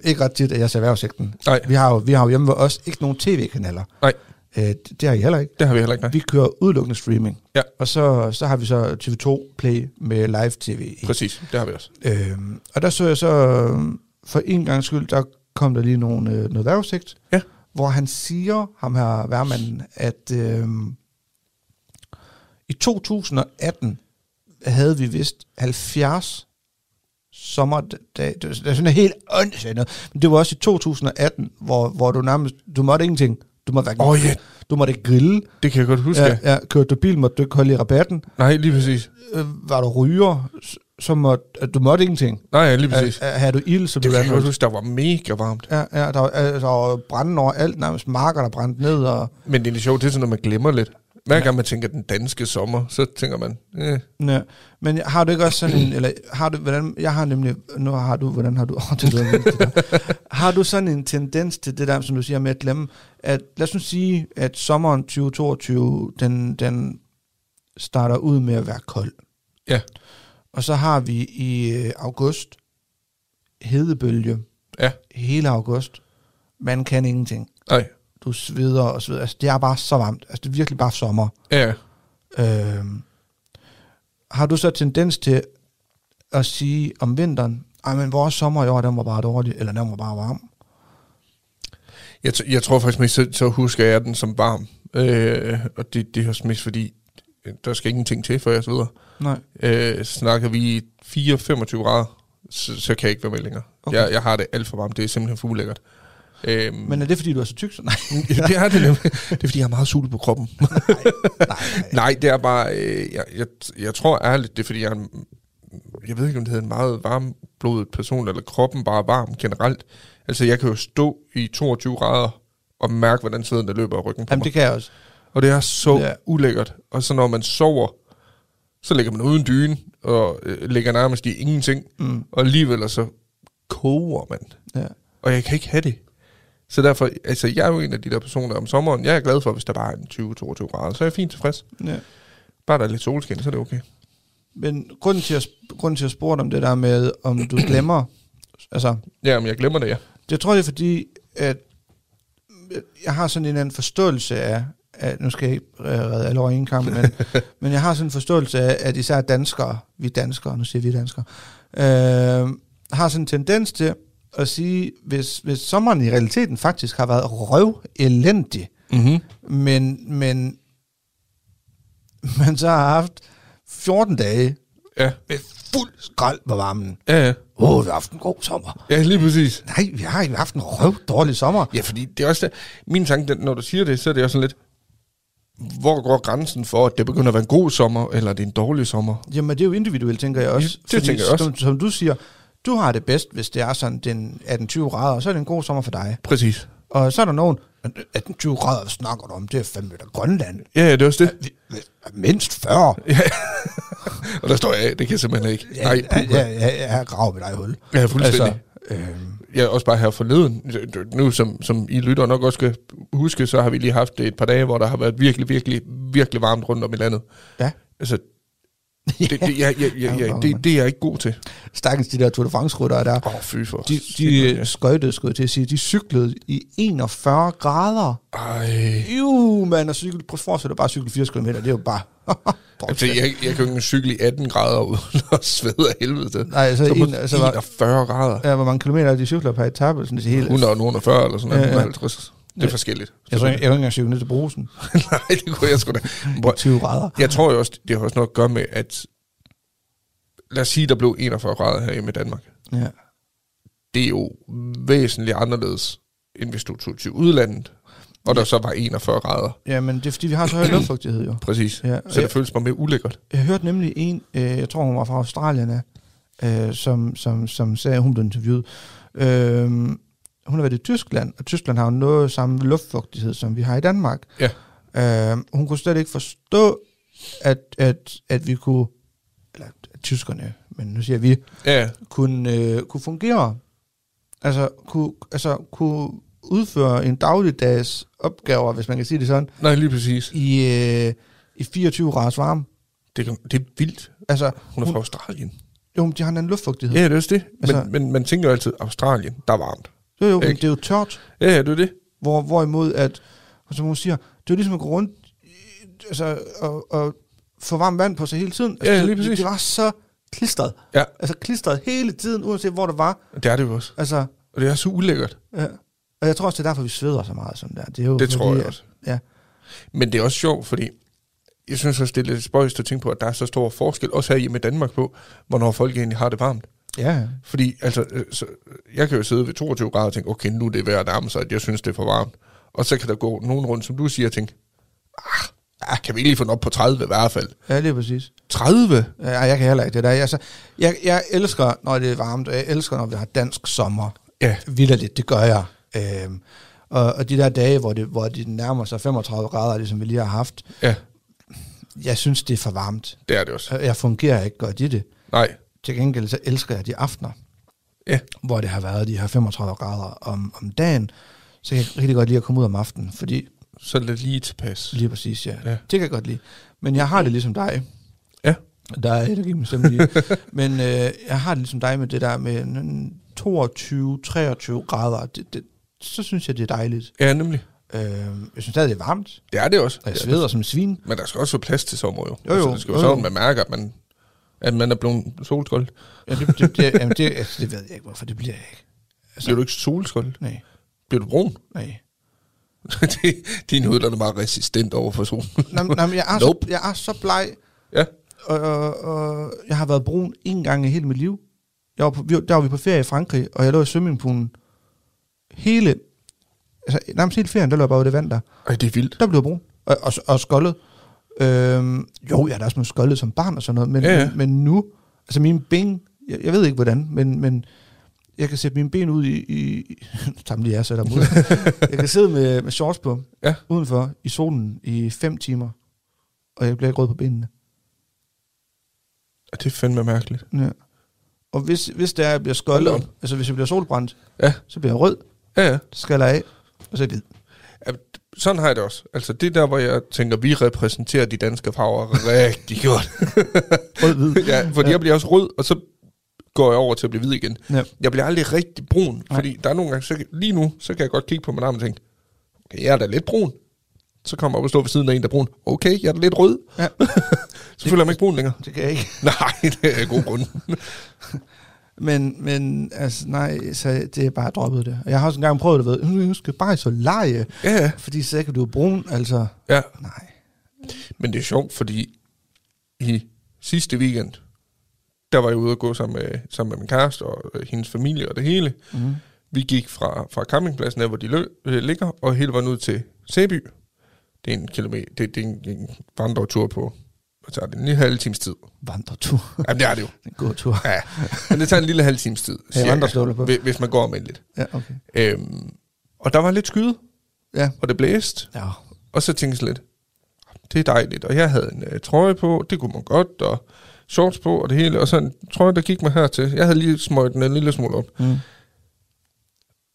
Speaker 5: ikke ret tit, at jeg ser erhvervssigten.
Speaker 6: Nej,
Speaker 5: Vi har jo, vi har jo hjemme ved os ikke nogen tv-kanaler.
Speaker 6: Nej.
Speaker 5: Øh, det, har I heller ikke.
Speaker 6: det har vi heller ikke. Nej.
Speaker 5: Vi kører udelukkende streaming.
Speaker 6: Ja.
Speaker 5: Og så, så har vi så TV2 Play med live-tv. i.
Speaker 6: Præcis, det har vi også.
Speaker 5: Øhm, og der så jeg så, for en gang skyld, der kom der lige nogle, øh, noget vejrudsigt,
Speaker 6: Ja.
Speaker 5: hvor han siger, ham her værmanden, at øhm, i 2018 havde vi vist 70 sommerdage. Det, det er sådan helt åndssvagt. Men det var også i 2018, hvor, hvor du nærmest, du måtte ingenting. Du måtte, hverken,
Speaker 6: Åh, ja.
Speaker 5: du måtte ikke grille.
Speaker 6: Det kan jeg godt huske.
Speaker 5: Ja, ja, kørte du bil, måtte du ikke holde i rabatten.
Speaker 6: Nej, lige præcis.
Speaker 5: Øh, var du ryger, så måtte, at du måtte ingenting.
Speaker 6: Nej, lige præcis.
Speaker 5: Øh, Havde du ild, så
Speaker 6: Det
Speaker 5: blev
Speaker 6: kan
Speaker 5: du
Speaker 6: jeg godt huske, der var mega varmt.
Speaker 5: Ja, ja, der var, øh, var branden over alt, nærmest marker, der brændte ned. Og,
Speaker 6: Men det er lidt sjovt, det er sådan noget, man glemmer lidt. Hver gang man tænker den danske sommer, så tænker man, eh,
Speaker 5: ja. Men har du ikke også sådan en, eller har du, hvordan, jeg har nemlig, nu har du, hvordan har du, oh, det lyder vildt, det der. har du sådan en tendens til det der, som du siger med at glemme, at lad os nu sige, at sommeren 2022, den, den starter ud med at være kold.
Speaker 6: Ja.
Speaker 5: Og så har vi i øh, august hedebølge
Speaker 6: Ja.
Speaker 5: hele august. Man kan ingenting.
Speaker 6: nej.
Speaker 5: Du sveder og så videre. Altså, det er bare så varmt. Altså, det er virkelig bare sommer.
Speaker 6: Ja,
Speaker 5: Øh, har du så tendens til at sige om vinteren, ej, men vores sommer i år, den var bare dårlig, eller den var bare varm?
Speaker 6: jeg, t- jeg tror faktisk mest, så, så husker jeg den som varm. Øh, og det, det er også mest fordi, der skal ingenting til, før jeg sveder.
Speaker 5: Nej.
Speaker 6: Øh, snakker vi 4-25 grader, så, så kan jeg ikke være med længere.
Speaker 5: Okay.
Speaker 6: Jeg, jeg har det alt for varmt, det er simpelthen for ulækkert. Øh,
Speaker 5: Men er det, fordi du er så tyk? Så nej.
Speaker 6: det er det nemlig. Det er fordi, jeg har meget sul på kroppen.
Speaker 5: nej.
Speaker 6: Nej, det er bare, øh, jeg, jeg, jeg tror ærligt, det er fordi, jeg er en, jeg ved ikke, om det hedder en meget varmblodet person, eller kroppen bare varm generelt. Altså, jeg kan jo stå i 22 grader og mærke, hvordan sveden der løber af ryggen på
Speaker 5: Jamen,
Speaker 6: mig.
Speaker 5: det kan jeg også.
Speaker 6: Og det er så
Speaker 5: Ja.
Speaker 6: ja. ulækkert. Og så når man sover, så ligger man uden dyne, og øh, ligger nærmest i ingenting.
Speaker 5: Mm.
Speaker 6: Og alligevel så koger man.
Speaker 5: Ja.
Speaker 6: Og jeg kan ikke have det. Så derfor, altså jeg er jo en af de der personer om sommeren, jeg er glad for, hvis der bare er en 20-22 grader, så er jeg fint tilfreds.
Speaker 5: ja.
Speaker 6: Bare der er lidt solskin, så er det okay.
Speaker 5: Men grunden til, at, grunden til at spørge dig om det der med, om du glemmer, altså,
Speaker 6: Ja, men jeg glemmer det, ja.
Speaker 5: jeg tror det er fordi, at jeg har sådan en anden forståelse af, at, nu skal jeg ikke redde alle over en kamp, men, men jeg har sådan en forståelse af, at især danskere, vi danskere, nu siger vi danskere, øh, har sådan en tendens til at sige, hvis, hvis sommeren i realiteten faktisk har været røv elendig,
Speaker 6: Mm-hmm.
Speaker 5: men, men man så har haft 14 dage
Speaker 6: Ja.
Speaker 5: med fuld skrald på varmen.
Speaker 6: Ja, ja.
Speaker 5: Åh, oh, vi har haft en god sommer.
Speaker 6: Ja, lige præcis.
Speaker 5: Nej, vi har ikke haft en røv dårlig sommer.
Speaker 6: Ja, fordi det er også det. Min tanke, når du siger det, så er det også sådan lidt, hvor går grænsen for, at det begynder at være en god sommer, eller det er en dårlig sommer?
Speaker 5: Jamen, det er jo individuelt, tænker jeg også.
Speaker 6: Ja, det tænker jeg også.
Speaker 5: Som, som du siger, du har det bedst, hvis det er sådan den 18-20 grader, og så er det en god sommer for dig.
Speaker 6: Præcis.
Speaker 5: Og så er der nogen, 18-20 grader, snakker du om? Det er fandme da Grønland.
Speaker 6: Ja, ja, det er også det.
Speaker 5: Mindst 40.
Speaker 6: Og der står jeg af, det kan jeg simpelthen ikke.
Speaker 5: Ja,
Speaker 6: Nej,
Speaker 5: ja, ja, ja, jeg graver dig i hul.
Speaker 6: Ja, fuldstændig.
Speaker 5: Altså,
Speaker 6: Jeg er også bare her forleden, nu som, som I lytter nok også skal huske, så har vi lige haft et par dage, hvor der har været virkelig, virkelig, virkelig varmt rundt om i landet.
Speaker 5: ja,
Speaker 6: Altså, det, det, jeg, jeg, jeg, jeg, det, det er jeg ikke god til.
Speaker 5: stakkels de der Tour de France-ryttere der.
Speaker 6: Åh, oh, fy for.
Speaker 5: De, de skøjtede, skulle jeg til at sige, de cyklede i 41 grader.
Speaker 6: Ej.
Speaker 5: Jo, man, og cykel, prøv at forestille dig bare at cykle 80 km, det er jo bare...
Speaker 6: Altså, jeg, jeg kan jo ikke cykle i 18 grader uden at svede af helvede til.
Speaker 5: Nej, altså,
Speaker 6: så
Speaker 5: en, altså var,
Speaker 6: 41 grader.
Speaker 5: ja, hvor mange kilometer er de cykler per etape? Sådan, det helt,
Speaker 6: 100 og 140 eller sådan noget.
Speaker 5: Ja, ja.
Speaker 6: 150. Det er
Speaker 5: Ja.
Speaker 6: forskelligt.
Speaker 5: jeg, tror, jeg, jeg engang cykle ned til brusen.
Speaker 6: Nej, det kunne jeg sgu da. Prøv-
Speaker 5: 20 grader.
Speaker 6: Jeg tror jo også, det har også noget at gøre med, at lad os sige, der blev 41 grader herhjemme i Danmark.
Speaker 5: Ja.
Speaker 6: Det er jo væsentligt anderledes, end hvis du tog til udlandet, og der så var 41 grader.
Speaker 5: ja, men det er fordi, vi har så høj luftfugtighed jo.
Speaker 6: Præcis.
Speaker 5: Ja,
Speaker 6: så
Speaker 5: jeg-
Speaker 6: det føles bare mere ulækkert.
Speaker 5: Jeg hørte nemlig en, øh, jeg tror hun var fra Australien, øh, som, som, som sagde, hun blev interviewet. Øh, hun har været i Tyskland, og Tyskland har jo noget samme luftfugtighed, som vi har i Danmark.
Speaker 6: Ja.
Speaker 5: Øh, hun kunne slet ikke forstå, at, at, at vi kunne, eller at tyskerne, men nu siger vi,
Speaker 6: Ja,
Speaker 5: kunne, øh, kunne fungere. Altså kunne, altså kunne udføre en dagligdags opgaver, hvis man kan sige det sådan,
Speaker 6: nej, lige præcis.
Speaker 5: i, øh, i 24 graders varme.
Speaker 6: Det, det er vildt.
Speaker 5: Altså,
Speaker 6: Hun er fra Australien.
Speaker 5: jo, de har en luftfugtighed.
Speaker 6: Ja, det er også det. Men,
Speaker 5: Altså-
Speaker 6: altså, men man tænker jo altid, Australien, der er varmt.
Speaker 5: Jo, jo, men det er jo tørt.
Speaker 6: Ja, ja, det er det.
Speaker 5: Hvor, hvorimod, at, og som hun siger, det er ligesom at gå rundt altså, og, og få varmt vand på sig hele tiden. Altså,
Speaker 6: Ja,
Speaker 5: det,
Speaker 6: lige
Speaker 5: det,
Speaker 6: præcis.
Speaker 5: det var så klistret.
Speaker 6: Ja.
Speaker 5: Altså klistret hele tiden, uanset hvor det var.
Speaker 6: Det er det jo også.
Speaker 5: Altså,
Speaker 6: Og det er så ulækkert.
Speaker 5: ja. Og jeg tror også, det er derfor, vi sveder så meget sådan der. Det, er jo
Speaker 6: Det
Speaker 5: fordi,
Speaker 6: tror jeg
Speaker 5: at-
Speaker 6: også.
Speaker 5: Ja.
Speaker 6: Men det er også sjovt, fordi jeg synes også, det er lidt spøjst at tænke på, at der er så stor forskel, også her hjemme i Danmark på, hvornår folk egentlig har det varmt.
Speaker 5: Ja,
Speaker 6: Fordi altså, øh, så, jeg kan jo sidde ved 22 grader og tænke, okay, nu er det værd at nærme sig, at jeg synes, det er for varmt. Og så kan der gå nogen rundt, som du siger, og tænke, ah, ah, kan vi lige få den op på 30 i hvert fald?
Speaker 5: ja, lige præcis.
Speaker 6: 30?
Speaker 5: Ja, jeg kan heller ikke det der. Jeg, altså, jeg, jeg elsker, når det er varmt, og jeg elsker, når vi har dansk sommer.
Speaker 6: Ja,
Speaker 5: Vildt det gør jeg. Øhm, og, og de der dage, hvor det, hvor det nærmer sig 35 grader, ligesom vi lige har haft,
Speaker 6: ja,
Speaker 5: jeg synes, det er for varmt.
Speaker 6: det er det også.
Speaker 5: Jeg fungerer ikke godt i det.
Speaker 6: Nej,
Speaker 5: Til gengæld så elsker jeg de aftener,
Speaker 6: ja,
Speaker 5: hvor det har været de her 35 grader om, om dagen. Så kan jeg rigtig godt lide at komme ud om aftenen, fordi
Speaker 6: så er det lige tilpas.
Speaker 5: lige præcis, ja.
Speaker 6: Ja.
Speaker 5: Det kan jeg godt lide. Men jeg har det ligesom dig.
Speaker 6: Ja.
Speaker 5: Der er energi med stemme. Men øh, jeg har det ligesom dig med det der med en 22-23 grader. Det, det, så synes jeg, det er dejligt.
Speaker 6: Ja, nemlig.
Speaker 5: Øh, jeg synes stadig, det er varmt,
Speaker 6: Det er det også.
Speaker 5: og jeg
Speaker 6: er
Speaker 5: sveder som en svin.
Speaker 6: Men der skal også være plads til sommer jo.
Speaker 5: Jo, jo.
Speaker 6: Altså, det skal
Speaker 5: Jo, jo.
Speaker 6: sådan, man mærker, at man, at man er blevet solskold.
Speaker 5: Ja, det, det, det, jamen, det, altså, det ved jeg ikke, hvorfor det bliver jeg ikke.
Speaker 6: Altså, bliver du ikke solskold?
Speaker 5: Nej,
Speaker 6: Bliver du brun?
Speaker 5: nej.
Speaker 6: det, der er meget resistent over for solen.
Speaker 5: Nå, men- nå, jeg, er
Speaker 6: Nope.
Speaker 5: så, jeg er så bleg,
Speaker 6: ja.
Speaker 5: og, og, og jeg har været brun en gang i hele mit liv. Jeg var på, vi, der var vi på ferie i Frankrig, og jeg lå i swimmingpoolen hele, altså nærmest hele ferien, der lå jeg bare ude i det vand der.
Speaker 6: Ej, det er vildt.
Speaker 5: Der blev jeg brun, og, og, og skoldet. Øhm, jo, jeg er da også skoldet som barn og sådan noget, men,
Speaker 6: Ja, ja.
Speaker 5: men, men nu, altså mine ben, jeg, jeg ved ikke hvordan, men, men jeg kan sætte mine ben ud i, i tager dem lige af, sætter dem ud. jeg kan sidde med, med shorts på,
Speaker 6: Ja.
Speaker 5: udenfor, i solen, i fem timer, og jeg bliver ikke rød på benene.
Speaker 6: Det er fandme mærkeligt.
Speaker 5: Ja. Og hvis, hvis det er, jeg bliver skoldet,
Speaker 6: Hold
Speaker 5: altså hvis jeg bliver solbrændt,
Speaker 6: Ja.
Speaker 5: så bliver jeg rød,
Speaker 6: Ja, ja.
Speaker 5: så skal jeg af, og så er jeg hvid.
Speaker 6: Ja, Sådan har jeg det også. Altså, det er der, hvor jeg tænker, vi repræsenterer de danske farver rigtig godt.
Speaker 5: Rød, hvid.
Speaker 6: ja, fordi ja. jeg bliver også rød, og så går jeg over til at blive hvid igen.
Speaker 5: Ja.
Speaker 6: Jeg bliver aldrig rigtig brun,
Speaker 5: Nej.
Speaker 6: fordi der er nogle gange, så, lige nu, så kan jeg godt kigge på min arm og tænke, okay, jeg er da lidt brun. Så kommer jeg op og står ved siden af en, der er brun. Okay, jeg er da lidt rød.
Speaker 5: Ja.
Speaker 6: så føler jeg mig ikke brun længere.
Speaker 5: Det kan jeg ikke.
Speaker 6: Nej, det er god grund.
Speaker 5: Men, men altså, nej, så det er bare droppet det. Og jeg har også engang prøvet det ved, nu skal bare så
Speaker 6: ja, ja.
Speaker 5: fordi så kan du brun, altså,
Speaker 6: ja.
Speaker 5: nej.
Speaker 6: Men det er sjovt, fordi i sidste weekend, der var jeg ude og gå sammen med, sammen med min kæreste og øh, hendes familie og det hele.
Speaker 5: Mm.
Speaker 6: Vi gik fra, fra campingpladsen, der hvor de lø, øh, ligger, og hele vejen ud til Sæby. Det er en kilometer, det, det er en, en vandretur på, hvad tager det, en lille halv times tid.
Speaker 5: Vandretur.
Speaker 6: Jamen, det er det jo.
Speaker 5: en god tur.
Speaker 6: Ja, men det tager en lille halv times tid,
Speaker 5: Har I vandrestøvler på?
Speaker 6: hvis, man går almindeligt.
Speaker 5: Ja, okay.
Speaker 6: Øhm, og der var lidt skyde,
Speaker 5: Ja.
Speaker 6: og det blæste,
Speaker 5: Ja.
Speaker 6: og så tænkte jeg lidt, det er dejligt, og jeg havde en øh, trøje på, det kunne man godt, og shorts på, og det hele, og så en trøje, der gik mig hertil. Jeg havde lige smøgt den en lille smule op.
Speaker 5: Mm.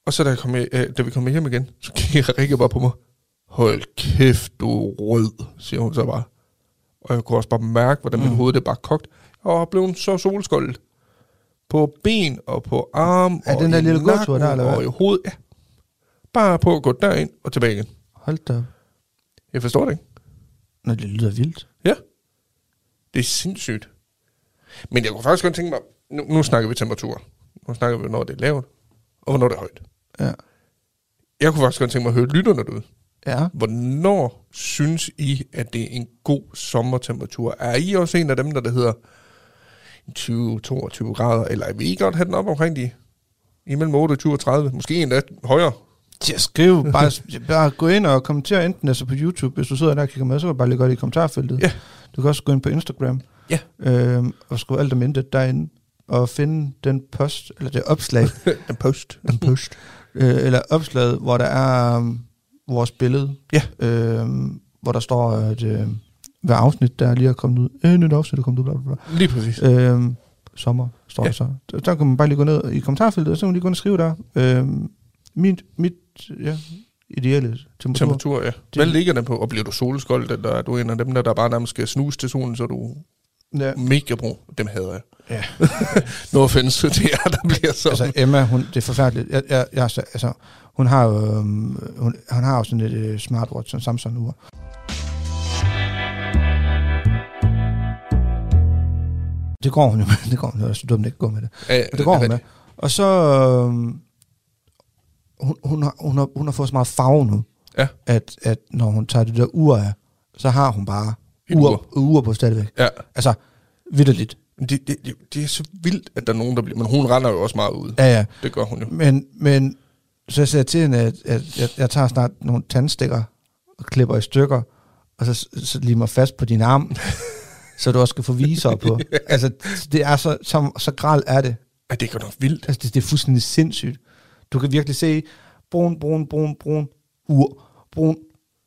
Speaker 6: Og så da, jeg kom, øh, da vi kom hjem igen, så kigger Rikke bare på mig. Hold kæft, du er rød, siger hun så bare. Og jeg kunne også bare mærke, hvordan mm. Mit hoved det bare kogt. Jeg var blevet så solskoldet. På ben og på arm
Speaker 5: Er
Speaker 6: og
Speaker 5: den der
Speaker 6: i
Speaker 5: lille
Speaker 6: nakken
Speaker 5: der, eller hvad?
Speaker 6: Og i hovedet, ja. Bare på at gå derind og tilbage igen.
Speaker 5: Hold da.
Speaker 6: Jeg forstår det ikke.
Speaker 5: Nå, det lyder vildt.
Speaker 6: Ja. Det er sindssygt. Men jeg kunne faktisk godt tænke mig, nu, nu snakker vi temperatur. Nu snakker vi, hvornår det er lavt, og hvornår det er højt.
Speaker 5: Ja.
Speaker 6: Jeg kunne faktisk godt tænke mig at høre lytterne derude.
Speaker 5: Ja.
Speaker 6: Hvornår synes I, at det er en god sommertemperatur? Er I også en af dem, der, der hedder 20-22 grader, eller vil I godt have den op omkring de imellem 28 og 30? Måske endda højere.
Speaker 5: Til at skrive, bare, bare gå ind og kommentere enten altså på YouTube, hvis du sidder der og kigger med, så kan du bare lægge godt i kommentarfeltet.
Speaker 6: Ja.
Speaker 5: Du kan også gå ind på Instagram.
Speaker 6: Ja.
Speaker 5: Øhm, og skrive alt om intet derinde, og finde den post, eller det opslag,
Speaker 6: En post.
Speaker 5: den post, øh, eller opslaget, hvor der er um, vores billede,
Speaker 6: Ja.
Speaker 5: øh, hvor der står, at øh, hver afsnit, der lige er kommet ud, øh, nyt afsnit er kommet ud, bla bla bla.
Speaker 6: Lige præcis.
Speaker 5: Øh, sommer, står
Speaker 6: Ja.
Speaker 5: der så. Der, der kan man bare lige gå ned i kommentarfeltet, og så kan man lige gå ind og skrive der. Øh, mit, mit ja, ideelle temperatur.
Speaker 6: Temperatur, ja. Hvad ligger den på? Og bliver du solskold, eller er du en af dem, der, der bare nærmest skal snuse til solen, så du
Speaker 5: Ja.
Speaker 6: mega brun? Dem hader jeg.
Speaker 5: Ja.
Speaker 6: no offense til jer, der bliver så.
Speaker 5: Altså Emma, hun, det er forfærdeligt. Jeg, jeg, jeg, altså, hun har jo, øhm, hun, hun har jo sådan et øh, smartwatch, sådan Samsung ur. Det går hun jo med. Det går hun jo. Det er så dumt, ikke gå med det. Og det går hun med. Og så, øhm, hun, hun, har, hun, har, hun har fået så meget farve nu,
Speaker 6: Ja.
Speaker 5: at, at når hun tager det der ur af, så har hun bare
Speaker 6: Et
Speaker 5: ur, ur på stadigvæk.
Speaker 6: Ja.
Speaker 5: Altså, vidderligt.
Speaker 6: Det, det, det, det er så vildt, at der er nogen, der bliver... Men hun render jo også meget ud.
Speaker 5: Ja, ja.
Speaker 6: Det gør hun jo.
Speaker 5: Men, men så jeg sagde til hende, at, at jeg, jeg tager snart nogle tandstikker og klipper i stykker, og så, så limer fast på din arm, så du også skal få viser på. Altså, det er så, så, så gral er det.
Speaker 6: Ja, det er godt nok vildt.
Speaker 5: Altså, det, det er fuldstændig sindssygt. Du kan virkelig se brun, brun, brun, brun, ur, brun.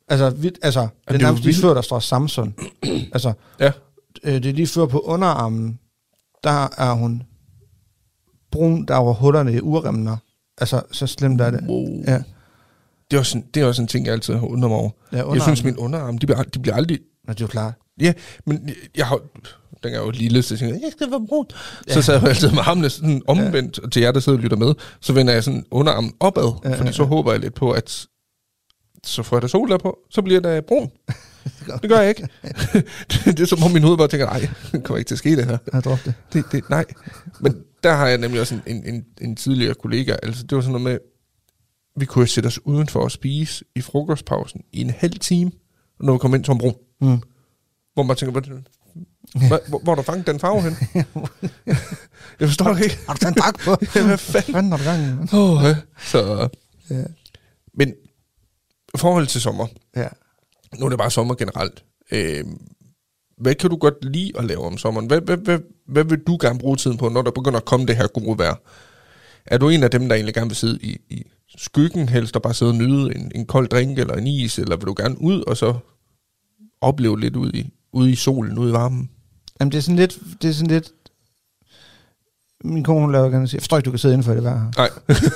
Speaker 5: Altså, vidt, altså det
Speaker 6: det
Speaker 5: er nærmest lige før, der står Samsung. altså,
Speaker 6: Ja.
Speaker 5: øh, det er lige før på underarmen, der er hun brun, der er over hullerne i urremmen. Altså, så slemt er det.
Speaker 6: Wow.
Speaker 5: Ja.
Speaker 6: Det er, også en, det er også en ting, jeg altid har undret mig over.
Speaker 5: Ja,
Speaker 6: Jeg synes, min underarm, de bliver, de bliver aldrig...
Speaker 5: Nå, det er jo klart.
Speaker 6: Ja, men jeg- jeg har... Den er jo lille, så jeg tænker, jeg skal være brun. Ja. Så sad jeg altid med armene sådan omvendt ja. til jer, der sidder og lytter med. Så vender jeg sådan underarmen opad,
Speaker 5: Ja,
Speaker 6: fordi
Speaker 5: ja,
Speaker 6: så
Speaker 5: ja.
Speaker 6: håber jeg lidt på, at så får jeg da sol på, så bliver der brun. det gør jeg ikke. det, det er som om min hoved bare tænker, nej, det kommer ikke til at ske det her.
Speaker 5: Jeg droppet det.
Speaker 6: Det, det, nej. Men der har jeg nemlig også en, en, en, en tidligere kollega, altså det var sådan noget med, vi kunne sætte os udenfor og spise i frokostpausen i en halv time, når vi kom ind som brun.
Speaker 5: Mm.
Speaker 6: Hvor man tænker, hvor, hvor, hvor, du fanget den farve hen? jeg forstår det ikke.
Speaker 5: Har du taget en bak på?
Speaker 6: Ja, hvad fanden?
Speaker 5: Fanden har du gang?
Speaker 6: Oh, ja. Så,
Speaker 5: Ja.
Speaker 6: men i forhold til sommer,
Speaker 5: ja.
Speaker 6: nu er det bare sommer generelt. Øh, hvad kan du godt lide at lave om sommeren? Hvad, hvad, hvad, hvad vil du gerne bruge tiden på, når der begynder at komme det her gode vejr? Er du en af dem, der egentlig gerne vil sidde i, i skyggen, helst og bare sidde og nyde en, en kold drink eller en is, eller vil du gerne ud og så opleve lidt ude i, ude i solen, ude i varmen?
Speaker 5: Jamen, det er sådan lidt... Det er sådan lidt min kone hun laver gerne sige, jeg forstår ikke, du kan sidde indenfor det vejr her.
Speaker 6: Nej,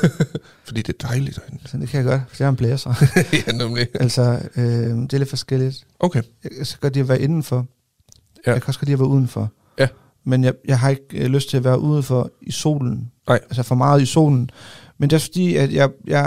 Speaker 6: fordi det er dejligt derinde.
Speaker 5: Så det kan jeg godt, for jeg er en blæser.
Speaker 6: ja, nemlig.
Speaker 5: altså, øh, det er lidt forskelligt.
Speaker 6: Okay.
Speaker 5: Jeg kan godt lide at være indenfor.
Speaker 6: Ja.
Speaker 5: Jeg kan også godt lide at være udenfor.
Speaker 6: Ja.
Speaker 5: Men jeg, jeg har ikke øh, lyst til at være udenfor i solen.
Speaker 6: Nej.
Speaker 5: Altså for meget i solen. Men det er fordi, at jeg, jeg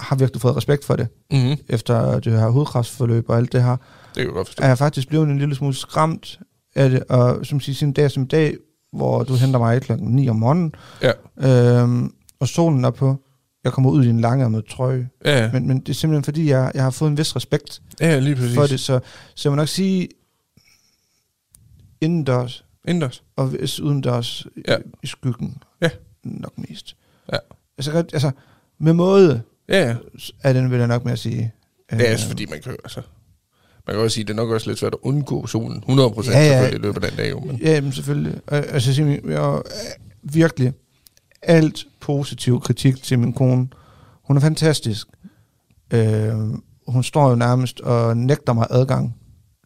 Speaker 5: har virkelig fået respekt for det.
Speaker 6: Mm-hmm.
Speaker 5: Efter det her hudkræftforløb og alt det her.
Speaker 6: Det kan jeg godt forstå.
Speaker 5: Er jeg faktisk blevet en lille smule skræmt af det. Og som siger, sådan en dag som dag, hvor du henter mig klokken 9 om morgenen,
Speaker 6: Ja.
Speaker 5: øhm, og solen er på, jeg kommer ud i en langærmet trøje.
Speaker 6: Ja, ja.
Speaker 5: Men, men det er simpelthen fordi, jeg, jeg har fået en vis respekt
Speaker 6: ja lige præcis.
Speaker 5: for det. Så, så jeg må nok sige, indendørs
Speaker 6: Indendørs.
Speaker 5: og hvis udendørs
Speaker 6: Ja.
Speaker 5: i skyggen.
Speaker 6: Ja.
Speaker 5: Nok mest.
Speaker 6: Ja.
Speaker 5: Altså, altså med måde
Speaker 6: Ja, ja.
Speaker 5: er den, vil jeg nok med at sige.
Speaker 6: Det er
Speaker 5: Øh,
Speaker 6: også fordi, man kan altså... Man kan også sige, det er nok også lidt svært at undgå solen. 100 procent
Speaker 5: Ja,
Speaker 6: ja, selvfølgelig i løbet af den dag. Jo, men,
Speaker 5: Ja, men selvfølgelig. Altså, simpelthen, jeg virkelig alt positiv kritik til min kone. Hun er fantastisk. Øh, hun står jo nærmest og nægter mig adgang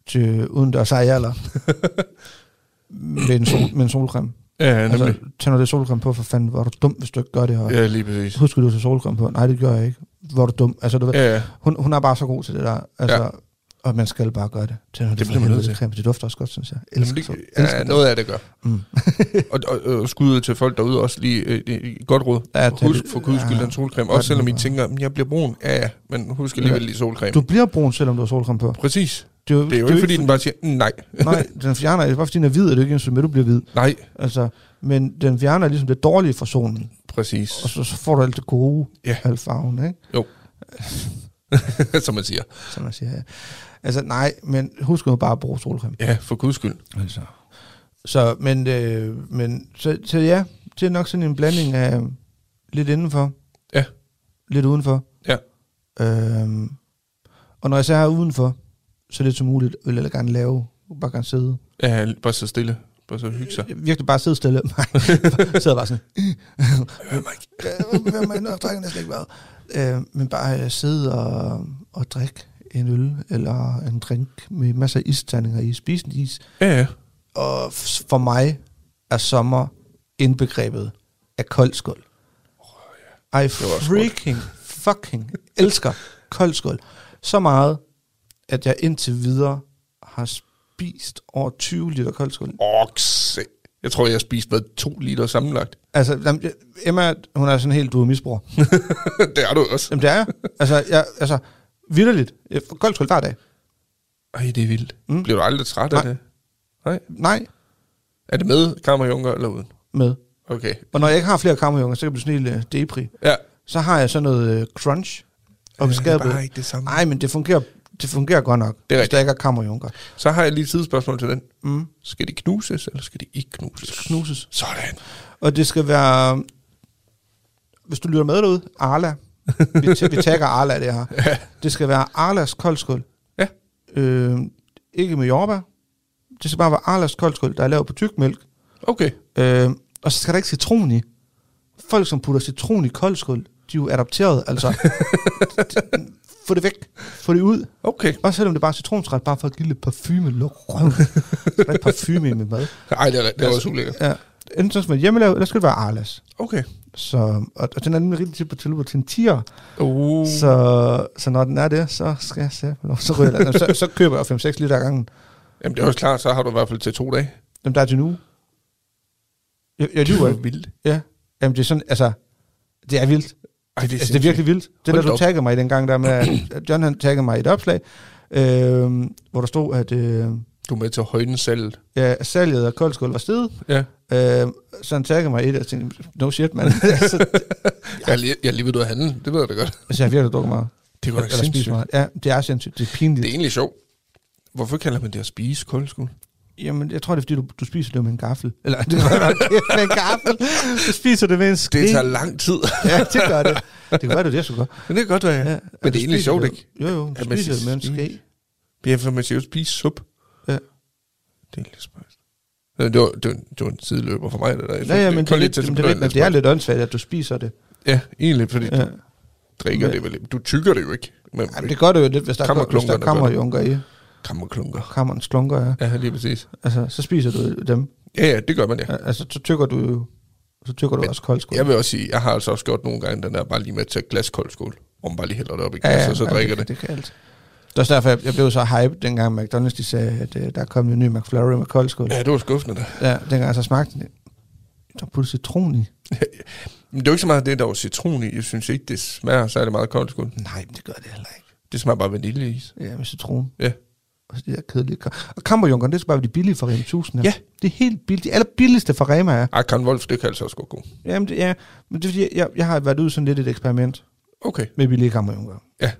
Speaker 5: til udendørs arealer med, en sol, med en solcreme.
Speaker 6: ja, ja, nemlig.
Speaker 5: Altså, tænder det solcreme på, for fanden, hvor er du dum, hvis du ikke gør det her.
Speaker 6: ja, lige præcis.
Speaker 5: Husker du at tage solcreme på? Nej, det gør jeg ikke. Hvor er du dum. Altså, du ved,
Speaker 6: Ja, ja.
Speaker 5: hun, hun er bare så god til det der. Altså,
Speaker 6: Ja.
Speaker 5: ja. Og man skal bare gøre det. Tænder det,
Speaker 6: Det bliver man nødt til.
Speaker 5: creme. Det dufter også godt, synes jeg. Jeg
Speaker 6: Jamen,
Speaker 5: Elsker,
Speaker 6: det,
Speaker 5: sol-
Speaker 6: ja,
Speaker 5: elsker det.
Speaker 6: noget af det gør.
Speaker 5: Mm.
Speaker 6: Og, og, og skud ud til folk derude også lige øh, øh, godt råd.
Speaker 5: Ja,
Speaker 6: Ja,
Speaker 5: det-
Speaker 6: husk for guds skyld
Speaker 5: ja.
Speaker 6: den solcreme. Også selvom I tænker, "Men jeg bliver brun. Ja, ja, men husk alligevel lige solcreme.
Speaker 5: Du bliver brun, selvom du har solcreme på.
Speaker 6: Præcis.
Speaker 5: Det er jo,
Speaker 6: Det er jo ikke, fordi den bare siger, nej.
Speaker 5: Nej, den fjerner, det er bare fordi den er hvid, er det ikke ens med, du bliver hvid.
Speaker 6: Nej,
Speaker 5: Altså, men den fjerner ligesom det dårlige fra solen,
Speaker 6: præcis.
Speaker 5: og så, så får du alt det gode,
Speaker 6: Ja.
Speaker 5: alt farven, ikke?
Speaker 6: Som man siger.
Speaker 5: Som man siger. ja. Altså, nej, men husk nu bare at bruge solcreme.
Speaker 6: Ja, for guds skyld.
Speaker 5: Altså. Så, men, øh, men så, så ja, det er nok sådan en blanding af lidt indenfor,
Speaker 6: Ja.
Speaker 5: lidt udenfor.
Speaker 6: Ja.
Speaker 5: Øhm, og når jeg så er udenfor, så lidt som muligt, vil jeg gerne lave, bare gerne sidde.
Speaker 6: Ja, bare så stille. Bare så hygge sig.
Speaker 5: Virkelig bare sidde stille. Nej, sidder bare sådan. Hvem er jeg drikker næsten ikke hvad. Øh, men bare øh, sidde og, og drikke en øl, eller en drink med masser af isterninger i, spise en is.
Speaker 6: Ja, ja.
Speaker 5: Og for mig er sommer indbegrebet af kold skål. I
Speaker 6: var også
Speaker 5: freaking fucking elsker kold skål. Så meget, at jeg indtil videre har spist over 20 liter kold skål.
Speaker 6: Okse. Jeg tror, jeg har spist hvad, to liter sammenlagt.
Speaker 5: Altså, jamen, Emma, hun er sådan helt du er misbrug.
Speaker 6: det er du også.
Speaker 5: Jamen, det er jeg. Altså, jeg, altså vidderligt. Jeg får Kold skål hver dag.
Speaker 6: Ej, det er vildt.
Speaker 5: Mm.
Speaker 6: Bliver du aldrig træt af
Speaker 5: Nej.
Speaker 6: det? Nej.
Speaker 5: Nej,
Speaker 6: Er det med kammerjunker eller uden?
Speaker 5: med.
Speaker 6: Okay.
Speaker 5: Og når jeg ikke har flere kammerjunger, så kan jeg blive sådan helt uh, depri.
Speaker 6: Ja.
Speaker 5: Så har jeg sådan noget uh, crunch op i
Speaker 6: det er bare ikke det samme.
Speaker 5: Nej, men det fungerer, det fungerer godt nok,
Speaker 6: Det er
Speaker 5: hvis der ikke er kammerjunker.
Speaker 6: Så har jeg lige et sidespørgsmål til den.
Speaker 5: Mm.
Speaker 6: Skal de knuses, eller skal de ikke knuses?
Speaker 5: Knuses.
Speaker 6: Sådan.
Speaker 5: Og det skal være, hvis du lytter med derude, Arla. Vi, t- vi tagger Arla det her.
Speaker 6: Ja.
Speaker 5: Det skal være Arlas koldskål.
Speaker 6: Ja.
Speaker 5: Øh, ikke med jordbær. Det skal bare være Arlas koldskål, der er lavet på tykmælk.
Speaker 6: Okay.
Speaker 5: Øh, og så skal der ikke citron i. Folk, som putter citron i koldskål, de er jo adopteret, altså. Få det væk. Få det ud.
Speaker 6: Okay.
Speaker 5: Også selvom det er bare citronsret, bare for at give lidt parfume. Luk røven. Der er ikke parfume i mit mad.
Speaker 6: Ej, det er, det er også ulækkert.
Speaker 5: Ja. Enten så skal det være hjemmelavet, eller skal det være Arlas.
Speaker 6: Okay.
Speaker 5: Så, og, og den er nemlig rigtig tit på tilbud til en tier.
Speaker 6: Uh.
Speaker 5: Så, så når den er det, så skal jeg se. Så, ryger jeg, så, så køber jeg 5-6 liter ad gangen.
Speaker 6: Jamen, det er også klart, så har du i hvert fald til to dage.
Speaker 5: Dem der er til nu. Jeg, jeg lyver ikke.
Speaker 6: vildt.
Speaker 5: Ja. Jamen det er sådan, altså, det er vildt.
Speaker 6: Ej, det er,
Speaker 5: Altså, det er virkelig vildt. Det
Speaker 6: Hold
Speaker 5: der, du taggede mig i den gang der med, at John han taggede mig i et opslag, øh, hvor der stod, at øh,
Speaker 6: Du er med til at højne salget.
Speaker 5: ja, salget af koldskål var steget.
Speaker 6: Ja.
Speaker 5: Øh, så han taggede mig i det, og jeg tænkte, no shit, mand. altså,
Speaker 6: Jeg er lige, jeg er lige ved at handle. Det ved jeg da godt.
Speaker 5: altså, jeg har virkelig drukket meget.
Speaker 6: Det var da sindssygt.
Speaker 5: meget. Ja, det er sindssygt. Det er pinligt.
Speaker 6: Det er egentlig sjovt. Hvorfor kalder man det at spise koldskål?
Speaker 5: Jamen, jeg tror, det er, fordi du, du spiser det med en gaffel. Eller, det var med en gaffel. Du spiser det med en ske.
Speaker 6: Det tager lang tid.
Speaker 5: Ja, det gør det. Det kan være, det er det, skulle gøre.
Speaker 6: Men det kan godt være, ja.
Speaker 5: Ja,
Speaker 6: Men det er egentlig sjovt,
Speaker 5: det-
Speaker 6: ikke?
Speaker 5: Jo, jo, du spiser det med en
Speaker 6: siger
Speaker 5: ske.
Speaker 6: Ja, for man siger jo spise sup.
Speaker 5: Ja.
Speaker 6: Det er lidt spøjst. Ja, Det var, det, var, det var en sideløber for mig, det der.
Speaker 5: Ja, ja, men det er, lidt,
Speaker 6: til
Speaker 5: men
Speaker 6: at
Speaker 5: det, er, lidt, det er lidt åndssvagt, at du spiser det.
Speaker 6: Ja, egentlig, fordi
Speaker 5: Ja.
Speaker 6: du drikker
Speaker 5: Men-
Speaker 6: det vel. Du tykker det jo ikke. Men
Speaker 5: Jamen, det gør det jo lidt, hvis der, er, hvis der kommer junker i.
Speaker 6: kammerklunker.
Speaker 5: Kammerens klunker, ja.
Speaker 6: Ja, lige præcis.
Speaker 5: Altså, så spiser du dem.
Speaker 6: Ja, ja, det gør man, ja.
Speaker 5: Ja, Altså, så tykker du så tykker du
Speaker 6: Men
Speaker 5: også koldskål.
Speaker 6: Jeg vil også sige, jeg har altså også gjort nogle gange den der bare lige med at tage glas koldskål, hvor man bare lige hælder det op i
Speaker 5: ja,
Speaker 6: glas,
Speaker 5: ja,
Speaker 6: og så
Speaker 5: ja,
Speaker 6: drikker
Speaker 5: det.
Speaker 6: det.
Speaker 5: Det kan alt. Det er også derfor, jeg, jeg blev så hyped, dengang McDonald's de sagde, at uh, der kom en ny McFlurry med koldskål.
Speaker 6: Ja, det var skuffende da.
Speaker 5: Ja, dengang jeg så smagte det. Der puttede citron i.
Speaker 6: Men det er jo ikke så meget det, der var citron i. Jeg synes ikke, det smager særlig meget koldskål.
Speaker 5: Nej, men det gør det heller ikke.
Speaker 6: Det smager bare vaniljeis.
Speaker 5: Ja, med citron.
Speaker 6: Ja.
Speaker 5: Og så de der kedelige. Og kammerjunkeren, det skal bare være de billige fra Rema 1000.
Speaker 6: Ja.
Speaker 5: Det er helt billigt. De allerbilligste fra Rema er.
Speaker 6: Ah, Karen Wolf, det kan altså også gå god.
Speaker 5: Jamen, det, ja, men det er fordi, jeg, jeg har været ude sådan lidt et eksperiment
Speaker 6: Okay.
Speaker 5: med billige kammerjunker.
Speaker 6: Ja.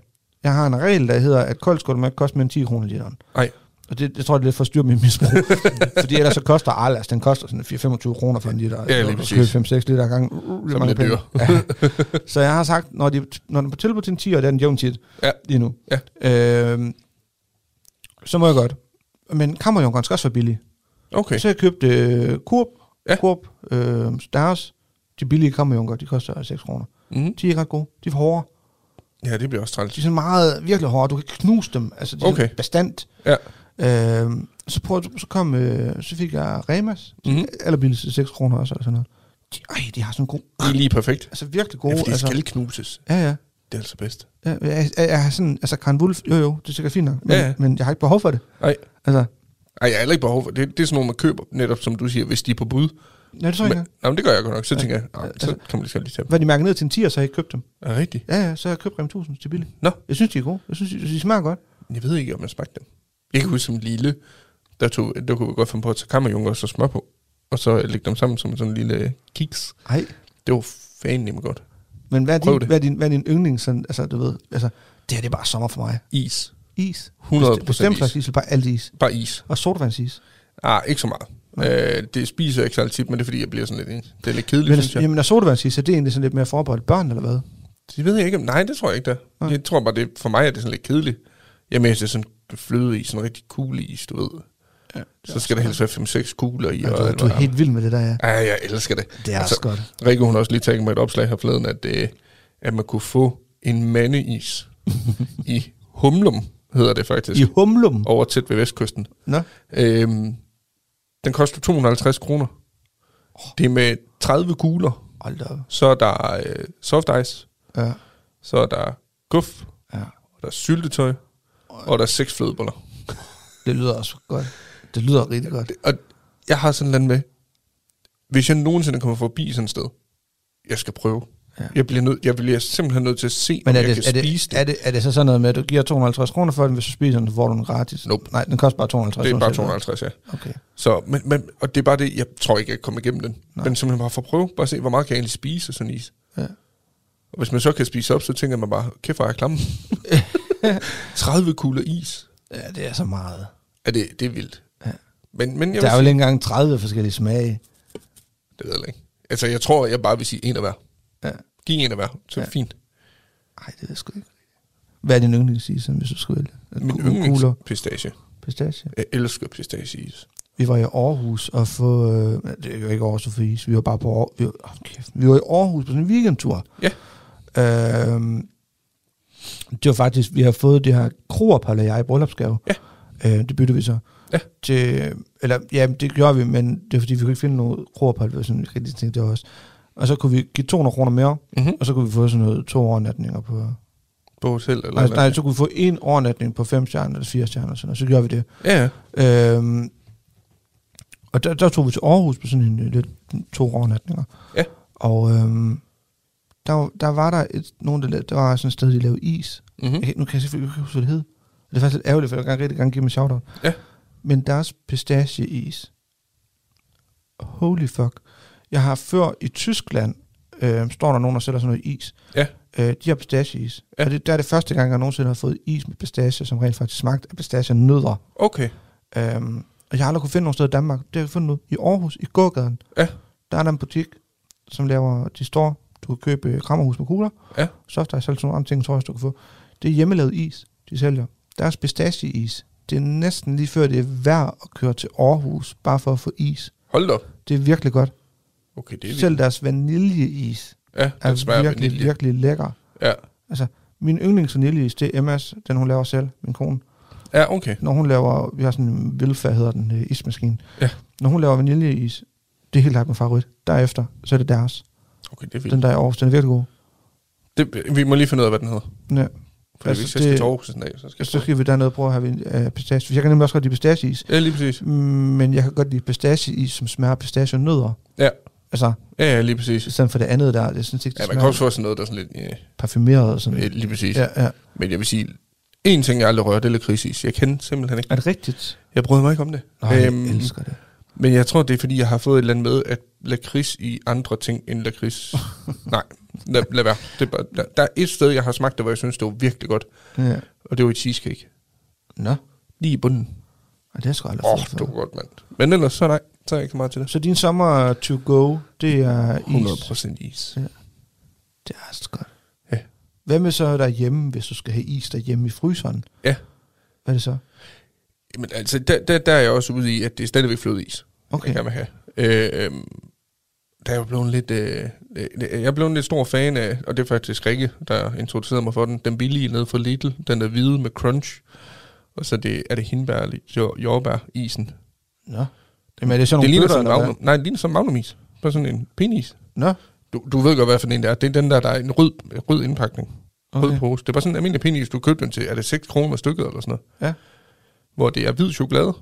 Speaker 5: Jeg har en regel, der hedder, at koldskål må ikke koste mere end 10 kroner literen.
Speaker 6: Nej.
Speaker 5: Og det, det tror jeg, det er lidt for styr mit misbrug. fordi ellers så koster Arlas, den koster sådan 4-25 kroner for en liter.
Speaker 6: Ja, lige præcis.
Speaker 5: 5-6 liter gang.
Speaker 6: Så bliver det dyr.
Speaker 5: Ja. Så jeg har sagt, når, de, når den er på tilbud til en 10, og det er en jævn tit
Speaker 6: Ja.
Speaker 5: lige nu,
Speaker 6: Ja.
Speaker 5: øhm, så må jeg godt. Men kammerjunkeren skal også være billig.
Speaker 6: Okay.
Speaker 5: Så jeg købte øh, Kurb,
Speaker 6: Ja.
Speaker 5: ja. Kurb, øh, deres, de billige kammerjunker, de koster 6 kroner.
Speaker 6: Mm.
Speaker 5: De er ikke ret gode. De er for hårde.
Speaker 6: Ja, det bliver også træls.
Speaker 5: De er sådan meget, virkelig hårde. Du kan knuse dem. Altså, de er
Speaker 6: Okay.
Speaker 5: okay. bestandt.
Speaker 6: Ja.
Speaker 5: Øh, så, prøvede, så, kom, øh, så fik jeg Remas. De
Speaker 6: Mhm.
Speaker 5: mm. allerbilligste 6 kroner også, eller sådan noget. De, ej, de har sådan gode,
Speaker 6: Det er lige perfekt.
Speaker 5: altså virkelig
Speaker 6: Ja,
Speaker 5: gode.
Speaker 6: fordi det
Speaker 5: altså,
Speaker 6: skal knuses.
Speaker 5: ja, ja.
Speaker 6: Det er altså bedst.
Speaker 5: ja jeg, jeg, jeg, har sådan, altså Karen Wolf, jo jo, det er sikkert fint nok, men,
Speaker 6: Ja,
Speaker 5: ja,
Speaker 6: ja.
Speaker 5: ja. men jeg har ikke behov for det.
Speaker 6: Nej.
Speaker 5: Altså,
Speaker 6: Ej, jeg har heller ikke behov for det. Det er sådan noget, man køber, netop som du siger, hvis de er på bud.
Speaker 5: ja, det tror jeg ikke.
Speaker 6: nej, men det gør jeg godt nok. Så
Speaker 5: Ja.
Speaker 6: tænker jeg, nej, så
Speaker 5: Altså-
Speaker 6: kan man lige lige tage dem.
Speaker 5: Hvad de mærker ned til en 10, så har jeg ikke købt dem.
Speaker 6: Er det rigtigt?
Speaker 5: Ja, ja, så har jeg købt Rem 1000 til billigt.
Speaker 6: Nå.
Speaker 5: Jeg synes, de er gode. Jeg synes, de, de smager godt.
Speaker 6: Jeg ved ikke, om jeg smagte dem. Jeg kan huske som lille, der, tog, der kunne vi godt finde på at tage kammerjunker og så smør på. Og så lægge dem sammen som sådan en lille kiks.
Speaker 5: Ej,
Speaker 6: Det var fanden godt.
Speaker 5: Men hvad er, din, hvad er din, hvad er din yndling? Sådan, altså, du ved, altså, det her det er bare sommer for mig.
Speaker 6: Is.
Speaker 5: Is.
Speaker 6: 100
Speaker 5: Bestemt- Bestemt slags
Speaker 6: is.
Speaker 5: is, bare alt is.
Speaker 6: Bare is.
Speaker 5: Og sodavandsis.
Speaker 6: Ah, ikke så meget. Øh, det spiser jeg ikke så altid, men det er fordi, jeg bliver sådan lidt... Det er lidt kedeligt,
Speaker 5: Men,
Speaker 6: synes jeg.
Speaker 5: jamen, og sodavandsis, er det egentlig sådan lidt mere forbeholdt børn, eller hvad?
Speaker 6: Det ved jeg ikke. Nej, det tror jeg ikke, der.
Speaker 5: Nej.
Speaker 6: Jeg tror bare, det, for mig er det sådan lidt kedeligt. Jeg mener, det er sådan fløde i, sådan en rigtig cool is, du ved.
Speaker 5: Ja,
Speaker 6: Så skal der helst være 5-6 kugler i.
Speaker 5: Ja,
Speaker 6: og
Speaker 5: du, du er helt vild med det der, ja.
Speaker 6: Ja, jeg elsker det.
Speaker 5: Det er
Speaker 6: Altså,
Speaker 5: også godt.
Speaker 6: Rikke, hun har også lige taget mig et opslag her forleden, at, øh, at man kunne få en mandeis i Humlum, hedder det faktisk,
Speaker 5: I humlum.
Speaker 6: over tæt ved vestkysten.
Speaker 5: Nå,
Speaker 6: Øhm, den koster 250 kroner. Det er med 30 kugler.
Speaker 5: hold da.
Speaker 6: Så er der øh, soft ice.
Speaker 5: Ja,
Speaker 6: Så er der guf.
Speaker 5: ja.
Speaker 6: Og der er syltetøj. Og der er seks flødeboller.
Speaker 5: Det lyder også godt. Det lyder rigtig godt.
Speaker 6: Og jeg har sådan noget med, hvis jeg nogensinde kommer forbi sådan et sted, jeg skal prøve.
Speaker 5: Ja.
Speaker 6: Jeg, bliver nød, jeg bliver simpelthen nødt til at se,
Speaker 5: Men
Speaker 6: om
Speaker 5: er
Speaker 6: jeg
Speaker 5: det,
Speaker 6: kan
Speaker 5: er,
Speaker 6: spise
Speaker 5: det, er, det, er det så sådan noget med, at du giver 250 kroner for den, hvis du spiser den, så får du den gratis?
Speaker 6: Nope.
Speaker 5: Nej, den koster bare 250
Speaker 6: Det er bare
Speaker 5: uanset hvad.
Speaker 6: 250, ja.
Speaker 5: Okay.
Speaker 6: Så, men, men, og det er bare det, jeg tror ikke, jeg kan komme igennem den.
Speaker 5: Nej.
Speaker 6: Men simpelthen bare for at prøve, bare se, hvor meget kan jeg egentlig spise sådan is.
Speaker 5: Ja.
Speaker 6: Og hvis man så kan spise op, så tænker man bare, kæft, hvor er jeg klam. 30 kugler is.
Speaker 5: Ja, det er så meget.
Speaker 6: Ja, det, det er vildt. Men, men jeg
Speaker 5: Der er jo ikke engang 30 forskellige smage.
Speaker 6: det ved jeg ikke. Altså, jeg tror, jeg bare vil sige en af hver.
Speaker 5: Ja.
Speaker 6: Giv en af hver, så
Speaker 5: Ja.
Speaker 6: det fint.
Speaker 5: Nej, det ved jeg sgu ikke. Hvad er din yndlingsseason, hvis du skal vælge?
Speaker 6: Min yndlingspistache.
Speaker 5: pistache.
Speaker 6: Jeg elsker pistacheis.
Speaker 5: Vi var i Aarhus og få... Øh, det er jo ikke Aarhus for is. Vi var bare på Aarhus. Vi var, oh, kæft, vi var i Aarhus på sådan en weekendtur.
Speaker 6: Ja.
Speaker 5: Øhm, det var faktisk... Vi har fået det her kroerpalle jeg i bryllupsgave.
Speaker 6: Ja.
Speaker 5: Øh, det byttede vi så.
Speaker 6: Ja.
Speaker 5: Til, eller, ja, det gjorde vi, men det er fordi, vi kunne ikke finde noget kroerpalle. Sådan, vi rigtig tænkte det også. Og så kunne vi give 200 kroner mere,
Speaker 6: Mm-hmm.
Speaker 5: og så kunne vi få sådan noget to overnatninger på...
Speaker 6: På hotel eller
Speaker 5: Nej, nej, så kunne vi få en overnatning på fem stjerner eller fire stjerner, sådan, og så gjorde vi det.
Speaker 6: Ja.
Speaker 5: Øhm, og der, der tog vi til Aarhus på sådan en øh, lidt to overnatninger.
Speaker 6: Ja.
Speaker 5: Og øhm, der, der var der et, nogen, der, lavede, der var sådan et sted, de lavede is.
Speaker 6: Mm-hmm.
Speaker 5: Jeg, nu kan jeg selvfølgelig ikke huske, hvad det hed. Det er faktisk lidt ærgerligt, for jeg vil gerne rigtig gerne give en shout-out.
Speaker 6: Ja.
Speaker 5: Men deres pistacheis. Holy fuck. Jeg har før i Tyskland, øh, står der nogen, der sælger sådan noget is.
Speaker 6: Ja.
Speaker 5: Øh, de har pistacheis.
Speaker 6: Ja.
Speaker 5: Og det, der er det første gang, jeg nogensinde har fået is med pistache, som rent faktisk smagte af pistache-nødder.
Speaker 6: Okay.
Speaker 5: Øhm, og jeg har aldrig kunne finde nogen sted i Danmark. Det har jeg fundet ud i Aarhus, i gågaden.
Speaker 6: Ja.
Speaker 5: Der er der en butik, som laver, de står, du kan købe øh, krammerhus med kugler.
Speaker 6: Ja.
Speaker 5: Soft ice, sådan nogle andre ting, tror jeg, du kan få. Det er hjemmelavet is, de sælger. Deres pistacheis, det er næsten lige før, det er værd at køre til Aarhus, bare for at få is.
Speaker 6: Hold da op.
Speaker 5: Det er virkelig godt.
Speaker 6: Okay, det er
Speaker 5: Selv deres vaniljeis
Speaker 6: Ja,
Speaker 5: er
Speaker 6: den smager
Speaker 5: virkelig,
Speaker 6: vanilje.
Speaker 5: virkelig lækker.
Speaker 6: Ja.
Speaker 5: Altså, min yndlings vaniljeis, det er Emmas, den hun laver selv, min kone.
Speaker 6: Ja, okay.
Speaker 5: Når hun laver, vi har sådan en Vilfa, hedder den, øh, ismaskine.
Speaker 6: Ja.
Speaker 5: Når hun laver vaniljeis, det er helt klart min favorit. Derefter, så er det deres.
Speaker 6: Okay, det er vildt.
Speaker 5: Den der er Aarhus, den er virkelig god.
Speaker 6: Det, vi må lige finde ud af, hvad den hedder.
Speaker 5: Ja.
Speaker 6: For
Speaker 5: Altså,
Speaker 6: hvis jeg skal
Speaker 5: det-
Speaker 6: til Aarhus en dag, så skal jeg
Speaker 5: Så skal vi dernede og prøve at have uh, pistache. For Jeg kan nemlig også godt lide pistacheis.
Speaker 6: Ja, lige præcis.
Speaker 5: Mm, Men jeg kan godt lide pistacheis, som smager pistache og nødder.
Speaker 6: Ja.
Speaker 5: Altså,
Speaker 6: Ja, ja, lige præcis.
Speaker 5: i stedet for det andet der, det synes ikke, det
Speaker 6: Ja, man kan også få sådan noget, der er sådan lidt... Ja,
Speaker 5: parfumeret og sådan.
Speaker 6: ja, lige præcis.
Speaker 5: Ja, ja.
Speaker 6: Men jeg vil sige, en ting, jeg aldrig rører, det er lakridsis. Jeg kender simpelthen ikke.
Speaker 5: Er det rigtigt?
Speaker 6: Jeg bryder mig ikke om det.
Speaker 5: Nej, jeg
Speaker 6: Øhm,
Speaker 5: elsker det.
Speaker 6: Men jeg tror, det er fordi, jeg har fået et eller andet med, at lakrids i andre ting end lakrids. Nej, lad, lad være. Det er bare, der, der er et sted, jeg har smagt det, hvor jeg synes, det var virkelig godt.
Speaker 5: Ja.
Speaker 6: Og det var i cheesecake.
Speaker 5: Nå,
Speaker 6: Lige i bunden.
Speaker 5: Ej, det er sgu aldrig
Speaker 6: Åh, oh, det var godt, mand. Men ellers, så nej. Så er jeg ikke så meget til det.
Speaker 5: Så din sommer to go, det er is.
Speaker 6: 100% is.
Speaker 5: Det er altså godt.
Speaker 6: Ja.
Speaker 5: Hvad med så derhjemme, hvis du skal have is derhjemme i fryseren?
Speaker 6: Ja.
Speaker 5: Hvad er det så?
Speaker 6: Men altså, der, der, der er jeg også ude i, at det er stadigvæk flødeis,
Speaker 5: Okay.
Speaker 6: jeg gerne vil have. Øh, øhm, der er jeg blevet lidt, øh, øh, jeg er blevet en lidt stor fan af, og det er faktisk Rikke, der introducerede mig for den, den billige nede fra Lidl, den der hvide med crunch, og så det, er det hindbær, jord- jordbær-isen.
Speaker 5: Nå. Jamen, er det sådan
Speaker 6: Det
Speaker 5: nogle
Speaker 6: ligner
Speaker 5: bøtter,
Speaker 6: sådan magnum, nej, det ligner sådan en magnumis. Bare sådan en penis.
Speaker 5: Nå,
Speaker 6: Du, du ved godt, hvad for en det er. Det er den der, der er en rød, rød indpakning. Okay. Rød pose. Det er bare sådan en almindelig penis, du købte den til. Er det 6 kroner stykket eller sådan noget?
Speaker 5: Ja.
Speaker 6: Hvor det er hvid chokolade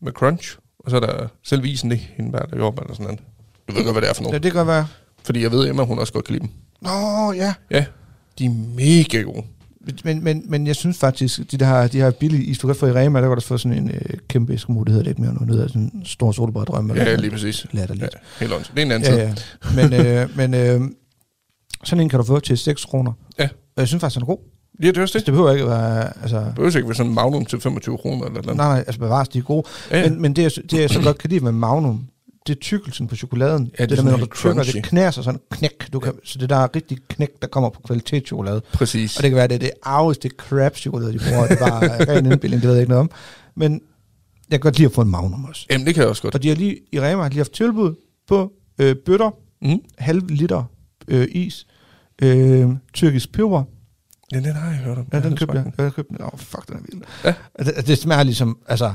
Speaker 6: med crunch, og så er der selv isen, det hindbær, der jordbær eller sådan noget. Du ved godt, hvad det er for
Speaker 5: Ja,
Speaker 6: noget.
Speaker 5: det kan være.
Speaker 6: Fordi jeg ved, Emma, hun også godt kan lide dem.
Speaker 5: Nå, ja.
Speaker 6: Ja, de er mega gode.
Speaker 5: Men, men, men jeg synes faktisk, de der, de her billige is, du kan få i Rema, der kan du få sådan en øh, kæmpe eskimo, det hedder lidt mere nu, det hedder sådan en stor solbræddrøm.
Speaker 6: Ja, lige præcis.
Speaker 5: Latterligt.
Speaker 6: Ja, helt ondt. Det er en anden
Speaker 5: Ja, ja. Men, øh, men øh, sådan en kan du få til 6 kroner.
Speaker 6: Ja.
Speaker 5: Og jeg synes faktisk, den er god.
Speaker 6: Ja, det er også
Speaker 5: Altså,
Speaker 6: det.
Speaker 5: det behøver ikke at være... Altså,
Speaker 6: Det behøver ikke være sådan en magnum til 25 kroner eller noget.
Speaker 5: nej, nej, altså bevares, de er gode.
Speaker 6: Ja, ja.
Speaker 5: Men, men det, jeg, det, jeg så godt kan lide med Magnum, det er tykkelsen på chokoladen.
Speaker 6: Ja, det er
Speaker 5: det der
Speaker 6: sådan
Speaker 5: når du tykker, det knæser sådan knæk. Du kan, Så det der er rigtig knæk, der kommer på kvalitetschokolade.
Speaker 6: præcis.
Speaker 5: Og det kan være, det er det arveste crap chokolade, de bruger. Det er bare ren indbildning, det ved jeg ikke noget om. Men jeg kan godt lide at få en Magnum også.
Speaker 6: Jamen, det kan jeg også godt.
Speaker 5: Og de har lige, i Rema har de haft tilbud på øh, bøtter,
Speaker 6: Mm.
Speaker 5: halv liter øh, is, øh, tyrkisk peber.
Speaker 6: Ja, den har jeg hørt om.
Speaker 5: Ja, den købte jeg. Jeg købte den. Åh, oh, fuck, den er vild.
Speaker 6: Ja.
Speaker 5: Altså, Det, det smager ligesom, altså,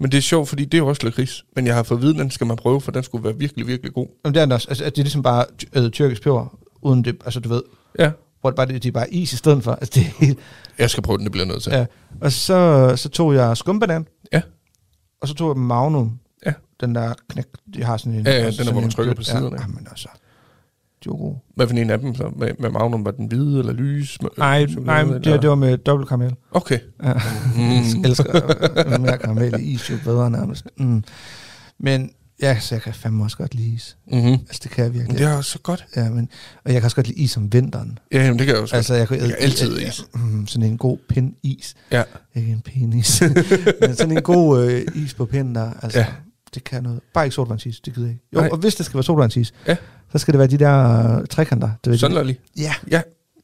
Speaker 6: Men det er sjovt, fordi det er jo også lakrids. Men jeg har fået at vide, at den skal man prøve, for den skulle være virkelig, virkelig god.
Speaker 5: Jamen, det er den også. Altså, det er ligesom bare øh, tyrkisk peber, uden det, altså du ved,
Speaker 6: Ja.
Speaker 5: hvor det bare, det, det er bare is i stedet for. Altså, det er helt,
Speaker 6: Jeg skal prøve den, det bliver nødt til.
Speaker 5: ja. Og så, så tog jeg skumbanan.
Speaker 6: Ja.
Speaker 5: Og så tog jeg Magnum.
Speaker 6: Ja.
Speaker 5: Den der knæk, de har sådan en...
Speaker 6: Ja, ja, den er,
Speaker 5: sådan
Speaker 6: hvor man trykker på siderne.
Speaker 5: Ja, men altså, gode.
Speaker 6: Hvad for en af dem så? Med, med Magnum, var den hvide eller lys? Med,
Speaker 5: Nej, nej, det, det var med dobbelt karamel.
Speaker 6: Okay.
Speaker 5: Ja.
Speaker 6: Mm.
Speaker 5: Jeg elsker øh, mere karamel i is, jo bedre nærmest. Mm. Men ja, så jeg kan fandme også godt lide is.
Speaker 6: Mm-hmm.
Speaker 5: Altså, det kan jeg virkelig.
Speaker 6: Det er også så godt.
Speaker 5: Ja, men, og jeg kan også godt lide is om vinteren.
Speaker 6: Ja, jamen, det kan jeg også
Speaker 5: Altså, jeg kan,
Speaker 6: Jeg kan altid is.
Speaker 5: Mm, sådan en god pind is.
Speaker 6: Ja.
Speaker 5: Ikke en penis. men sådan en god øh, is på pinden der. Altså,
Speaker 6: Ja.
Speaker 5: Det kan noget. Bare ikke sodavandsis, det gider jeg ikke. Jo,
Speaker 6: Nej.
Speaker 5: og hvis det skal være sodavandsis,
Speaker 6: Ja.
Speaker 5: så skal det være de der øh, trekanter. Det ved
Speaker 6: Sådan
Speaker 5: de.
Speaker 6: er lige.
Speaker 5: Ja,
Speaker 6: Ja,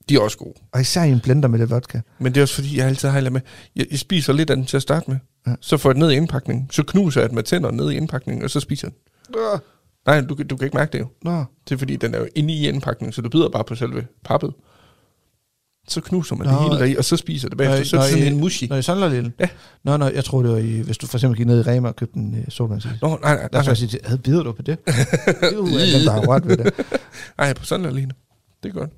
Speaker 6: de er også gode.
Speaker 5: og især i en blender med det vodka.
Speaker 6: Men det er også fordi, jeg altid har med. Jeg, jeg spiser lidt af den til at starte med.
Speaker 5: Ja.
Speaker 6: Så får jeg den ned i indpakningen. Så knuser jeg den med tænderne ned i indpakningen, og så spiser jeg den.
Speaker 5: Øh.
Speaker 6: Nej, du, kan- du kan ikke mærke det jo.
Speaker 5: Nå,
Speaker 6: Det er fordi, den er jo inde i indpakningen, så du bider bare på selve pappet. Så knuser man
Speaker 5: Nå,
Speaker 6: det hele deri, og så spiser det bagefter. Så er det sådan en mushi.
Speaker 5: Når I sådan lille?
Speaker 6: Ja.
Speaker 5: Nå, nå, jeg tror det var i, hvis du for eksempel gik ned i Rema og købte en øh, sodavandsis.
Speaker 6: Nå, nej, nej,
Speaker 5: Der
Speaker 6: nej,
Speaker 5: skal jeg sige havde bider du på det? Uh, jeg der har ret ved det.
Speaker 6: nej, på lige. Det er godt.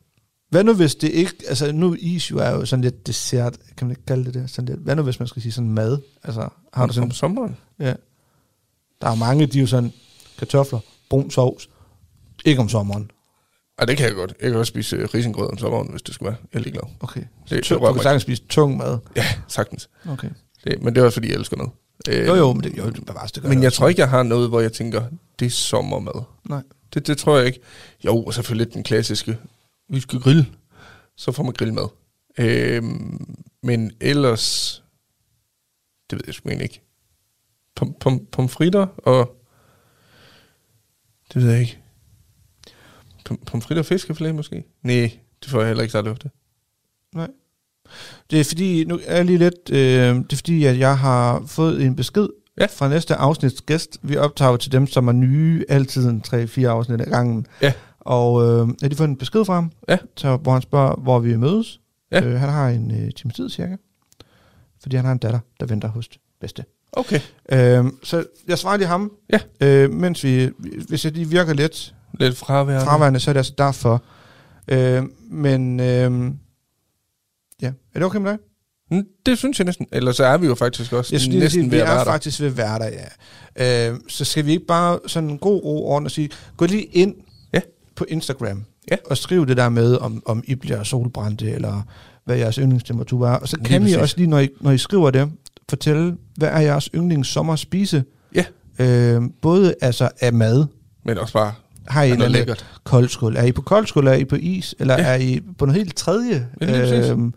Speaker 5: Hvad nu hvis det ikke, altså nu is jo er jo sådan lidt dessert, kan man ikke kalde det det? Sådan lidt, hvad nu hvis man skal sige sådan mad? Altså, har du sådan,
Speaker 6: om sommeren?
Speaker 5: ja. Der er jo mange, de er jo sådan, kartofler, brun sovs, ikke om sommeren.
Speaker 6: Ej, det kan jeg godt. Jeg kan også spise øh, risengrød om sommeren, hvis det skulle være. Jeg er ligeglad.
Speaker 5: Okay.
Speaker 6: Det, det
Speaker 5: Tung, du kan sagtens spise tung mad.
Speaker 6: Ja, sagtens.
Speaker 5: Okay.
Speaker 6: Det, men det er også, fordi jeg elsker noget. Øh,
Speaker 5: Jo, jo, men det, jo, det bevares, det gør
Speaker 6: Men jeg
Speaker 5: også.
Speaker 6: tror ikke, jeg har noget, hvor jeg tænker, det er sommermad.
Speaker 5: Nej.
Speaker 6: Det, det tror jeg ikke. Jo, og selvfølgelig den klassiske, vi skal grille. Så får man grillmad. Øhm, men ellers, det ved jeg sgu egentlig ikke. Pom, pom, pomfritter og, det ved jeg ikke. Pom, pomfritter og fiskefilet måske? Nej, det får jeg heller ikke så ofte.
Speaker 5: Nej. Det er fordi, nu er jeg lige lidt, øh, det er fordi, at jeg har fået en besked
Speaker 6: Ja.
Speaker 5: fra næste afsnits gæst. Vi optager til dem, som er nye, altid en 3-4 afsnit ad gangen.
Speaker 6: Ja.
Speaker 5: Og øh, jeg har fået en besked fra ham,
Speaker 6: Ja.
Speaker 5: så, hvor han spørger, hvor vi mødes.
Speaker 6: Ja.
Speaker 5: Øh, han har en øh, time tid cirka, fordi han har en datter, der venter hos det bedste.
Speaker 6: Okay.
Speaker 5: Øh, så jeg svarer lige ham,
Speaker 6: Ja.
Speaker 5: øh, mens vi, hvis jeg lige virker lidt
Speaker 6: Lidt fraværende.
Speaker 5: fraværende, så er det altså derfor. Øh, men øh, ja, er det okay med dig?
Speaker 6: Mm, Det synes jeg næsten. Eller så er vi jo faktisk også
Speaker 5: Jeg synes
Speaker 6: næsten
Speaker 5: vi
Speaker 6: ved at
Speaker 5: er
Speaker 6: være der.
Speaker 5: faktisk ved at være der, ja. Øh, så skal vi ikke bare sådan en god ro orden og sige, gå lige ind
Speaker 6: Ja.
Speaker 5: på Instagram
Speaker 6: Ja.
Speaker 5: og skriv det der med, om, om I bliver solbrændte, eller hvad jeres yndlingstemperatur er. Og så
Speaker 6: Lige
Speaker 5: kan I også lige, når I, når I skriver det, fortælle, hvad er jeres yndlings sommerspise?
Speaker 6: Ja.
Speaker 5: Øh, både altså af mad,
Speaker 6: Men også bare
Speaker 5: har I en
Speaker 6: noget
Speaker 5: eller koldskål? Er I på koldskål, er I på is, eller
Speaker 6: Ja.
Speaker 5: er I på noget helt tredje?
Speaker 6: Ja.
Speaker 5: Øhm,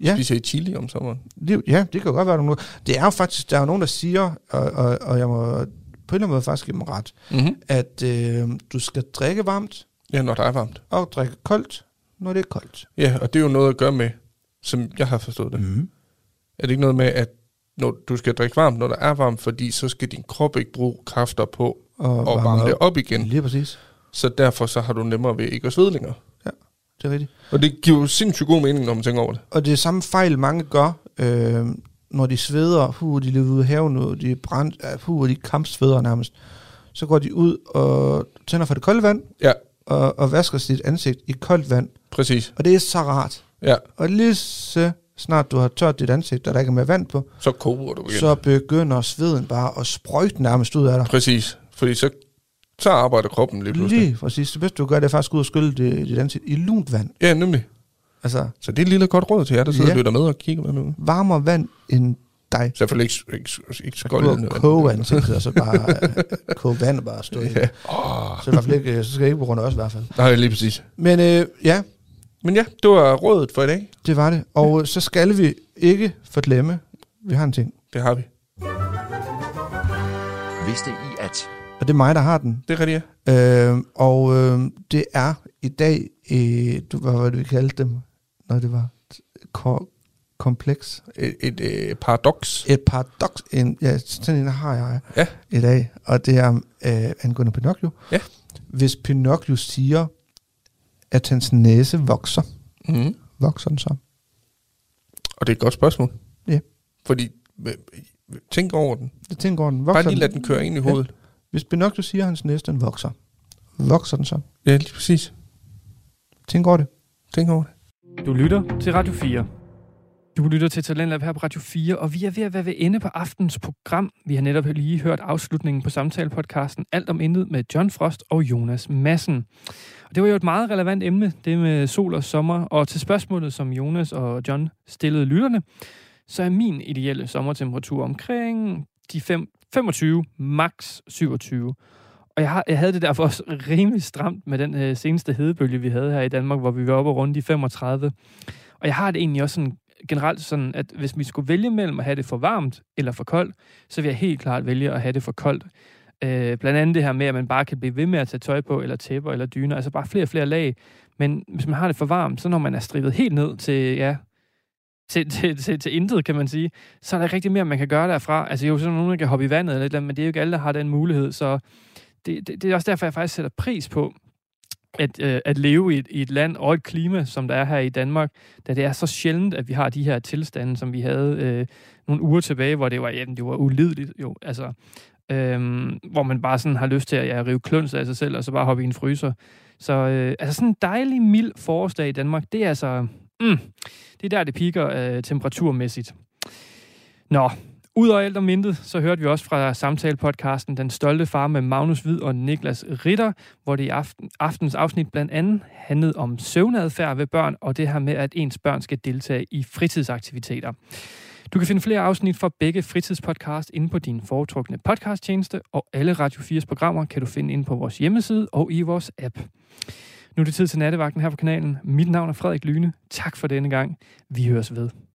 Speaker 5: ja.
Speaker 6: Spiser I chili om sommeren?
Speaker 5: Det, ja, det kan godt være, nogen. Det er jo faktisk, der er jo nogen, der siger, og, og, og jeg må på en eller anden måde faktisk give mig ret,
Speaker 6: Mm-hmm.
Speaker 5: at øh, du skal drikke varmt
Speaker 6: Ja, når der er varmt.
Speaker 5: og drikke koldt, når det er koldt.
Speaker 6: Ja, og det er jo noget at gøre med, som jeg har forstået det.
Speaker 5: Mm.
Speaker 6: Er det ikke noget med, at når du skal drikke varmt, når der er varmt, fordi så skal din krop ikke bruge kræfter på
Speaker 5: Og,
Speaker 6: at varme det op igen.
Speaker 5: Lige præcis.
Speaker 6: Så derfor så har du nemmere ved ikke at svede længere.
Speaker 5: Det er rigtigt.
Speaker 6: Og det giver jo sindssygt god mening, når man tænker over det.
Speaker 5: Og det er samme fejl, mange gør, øh, når de sveder, hu, de lever ude i haven, og de er brændt, uh, hu, de kampsveder nærmest. Så går de ud og tænder for det kolde vand,
Speaker 6: Ja,
Speaker 5: og, og vasker sit ansigt i koldt vand.
Speaker 6: præcis.
Speaker 5: Og det er så rart.
Speaker 6: Ja,
Speaker 5: Og lige så snart du har tørt dit ansigt, og der ikke er mere vand på,
Speaker 6: så koger du igen.
Speaker 5: så begynder sveden bare at sprøjte nærmest ud af dig.
Speaker 6: Præcis. Fordi så, så arbejder kroppen lige pludselig.
Speaker 5: Lige præcis. Det bedste du gør, det er faktisk ud og skylle dit, dit ansigt i lunt vand.
Speaker 6: Ja, nemlig.
Speaker 5: Altså
Speaker 6: Så det er et lille godt råd til jer, der sidder
Speaker 5: Ja.
Speaker 6: og lytter med og kigger med nu.
Speaker 5: varmere vand end dig.
Speaker 6: Selvfølgelig ikke, ikke, ikke
Speaker 5: Så
Speaker 6: skoldende.
Speaker 5: og koge ansigtet, og så bare øh, koge vand og bare stå i.
Speaker 6: Ja.
Speaker 5: Så, i hvert fald ikke, så skal jeg ikke på grund af os i hvert fald.
Speaker 6: Nej, lige præcis.
Speaker 5: Men øh, ja,
Speaker 6: Men ja, det var rådet for i dag.
Speaker 5: det var det. Og øh, så skal vi ikke forglemme, vi har en ting.
Speaker 6: Det har vi.
Speaker 7: Vidste I at...
Speaker 5: Og det er mig, der har den.
Speaker 6: Det er rigtigt, ja.
Speaker 5: Øh, og øh, det er i dag, øh, du, hvad var det, vi kaldte dem, når det var ko- kompleks.
Speaker 6: Et, et, et paradoks.
Speaker 5: Et paradoks, en, ja, sådan en har jeg
Speaker 6: Ja.
Speaker 5: i dag, og det er øh, angående Pinocchio.
Speaker 6: Ja.
Speaker 5: Hvis Pinocchio siger, at hans næse vokser,
Speaker 6: Mm.
Speaker 5: vokser den så?
Speaker 6: Og det er et godt spørgsmål.
Speaker 5: Ja.
Speaker 6: Fordi, øh, tænk over den.
Speaker 5: Det tænker den. Vokser
Speaker 6: Bare lige lad den køre ind i
Speaker 5: Ja. Hvis Pinocchio siger, at hans næse den vokser, vokser den så?
Speaker 6: Ja, lige præcis.
Speaker 5: Tænk over det.
Speaker 6: Tænk over det.
Speaker 1: Du lytter til Radio 4. Du lytter til Talentlab her på Radio 4, og vi er ved at være ved ende på aftens program. Vi har netop lige hørt afslutningen på samtalepodcasten Alt om intet med John Frost og Jonas Madsen. Og det var jo et meget relevant emne, det med sol og sommer. Og til spørgsmålet, som Jonas og John stillede lytterne, så er min ideelle sommertemperatur omkring de fem, 25, max 27. Og jeg, har, jeg havde det derfor også rimelig stramt med den øh, seneste hedebølge, vi havde her i Danmark, hvor vi var oppe og rundt i 35. Og jeg har det egentlig også sådan, generelt sådan, at hvis vi skulle vælge mellem at have det for varmt eller for koldt, så vil jeg helt klart vælge at have det for koldt. Øh, blandt andet det her med, at man bare kan blive ved med at tage tøj på, eller tæpper, eller dyner, altså bare flere og flere lag. Men hvis man har det for varmt, så når man er strippet helt ned til, ja, til, til, til, til intet, kan man sige, så er der ikke rigtig mere, man kan gøre derfra. Altså jo, så er der nogen, der kan hoppe i vandet, eller et eller andet, men det er jo ikke alle, der har den mulighed, så det, det, det er også derfor, jeg faktisk sætter pris på, at, øh, at leve i et, i et land og et klima, som der er her i Danmark, da det er så sjældent, at vi har de her tilstande, som vi havde øh, nogle uger tilbage, hvor det var, jamen, det var ulideligt jo, altså, øhm, hvor man bare sådan har lyst til at ja, rive kluns af sig selv, og så bare hoppe i en fryser. Så øh, altså sådan en dejlig, mild forårsdag i Danmark, det er altså, mm, det er der, det piker øh, temperaturmæssigt. Nå, Udover alt om intet, så hørte vi også fra samtalepodcasten Den Stolte Far med Magnus Hvid og Niklas Ritter, hvor det i aften, aftens afsnit blandt andet handlede om søvnadfærd ved børn, og det her med, at ens børn skal deltage i fritidsaktiviteter. Du kan finde flere afsnit fra begge fritidspodcast inde på din foretrukne podcasttjeneste, og alle Radio 4's programmer kan du finde inde på vores hjemmeside og i vores app. Nu er det tid til nattevagten her på kanalen. Mit navn er Frederik Lyne. Tak for denne gang. Vi høres ved.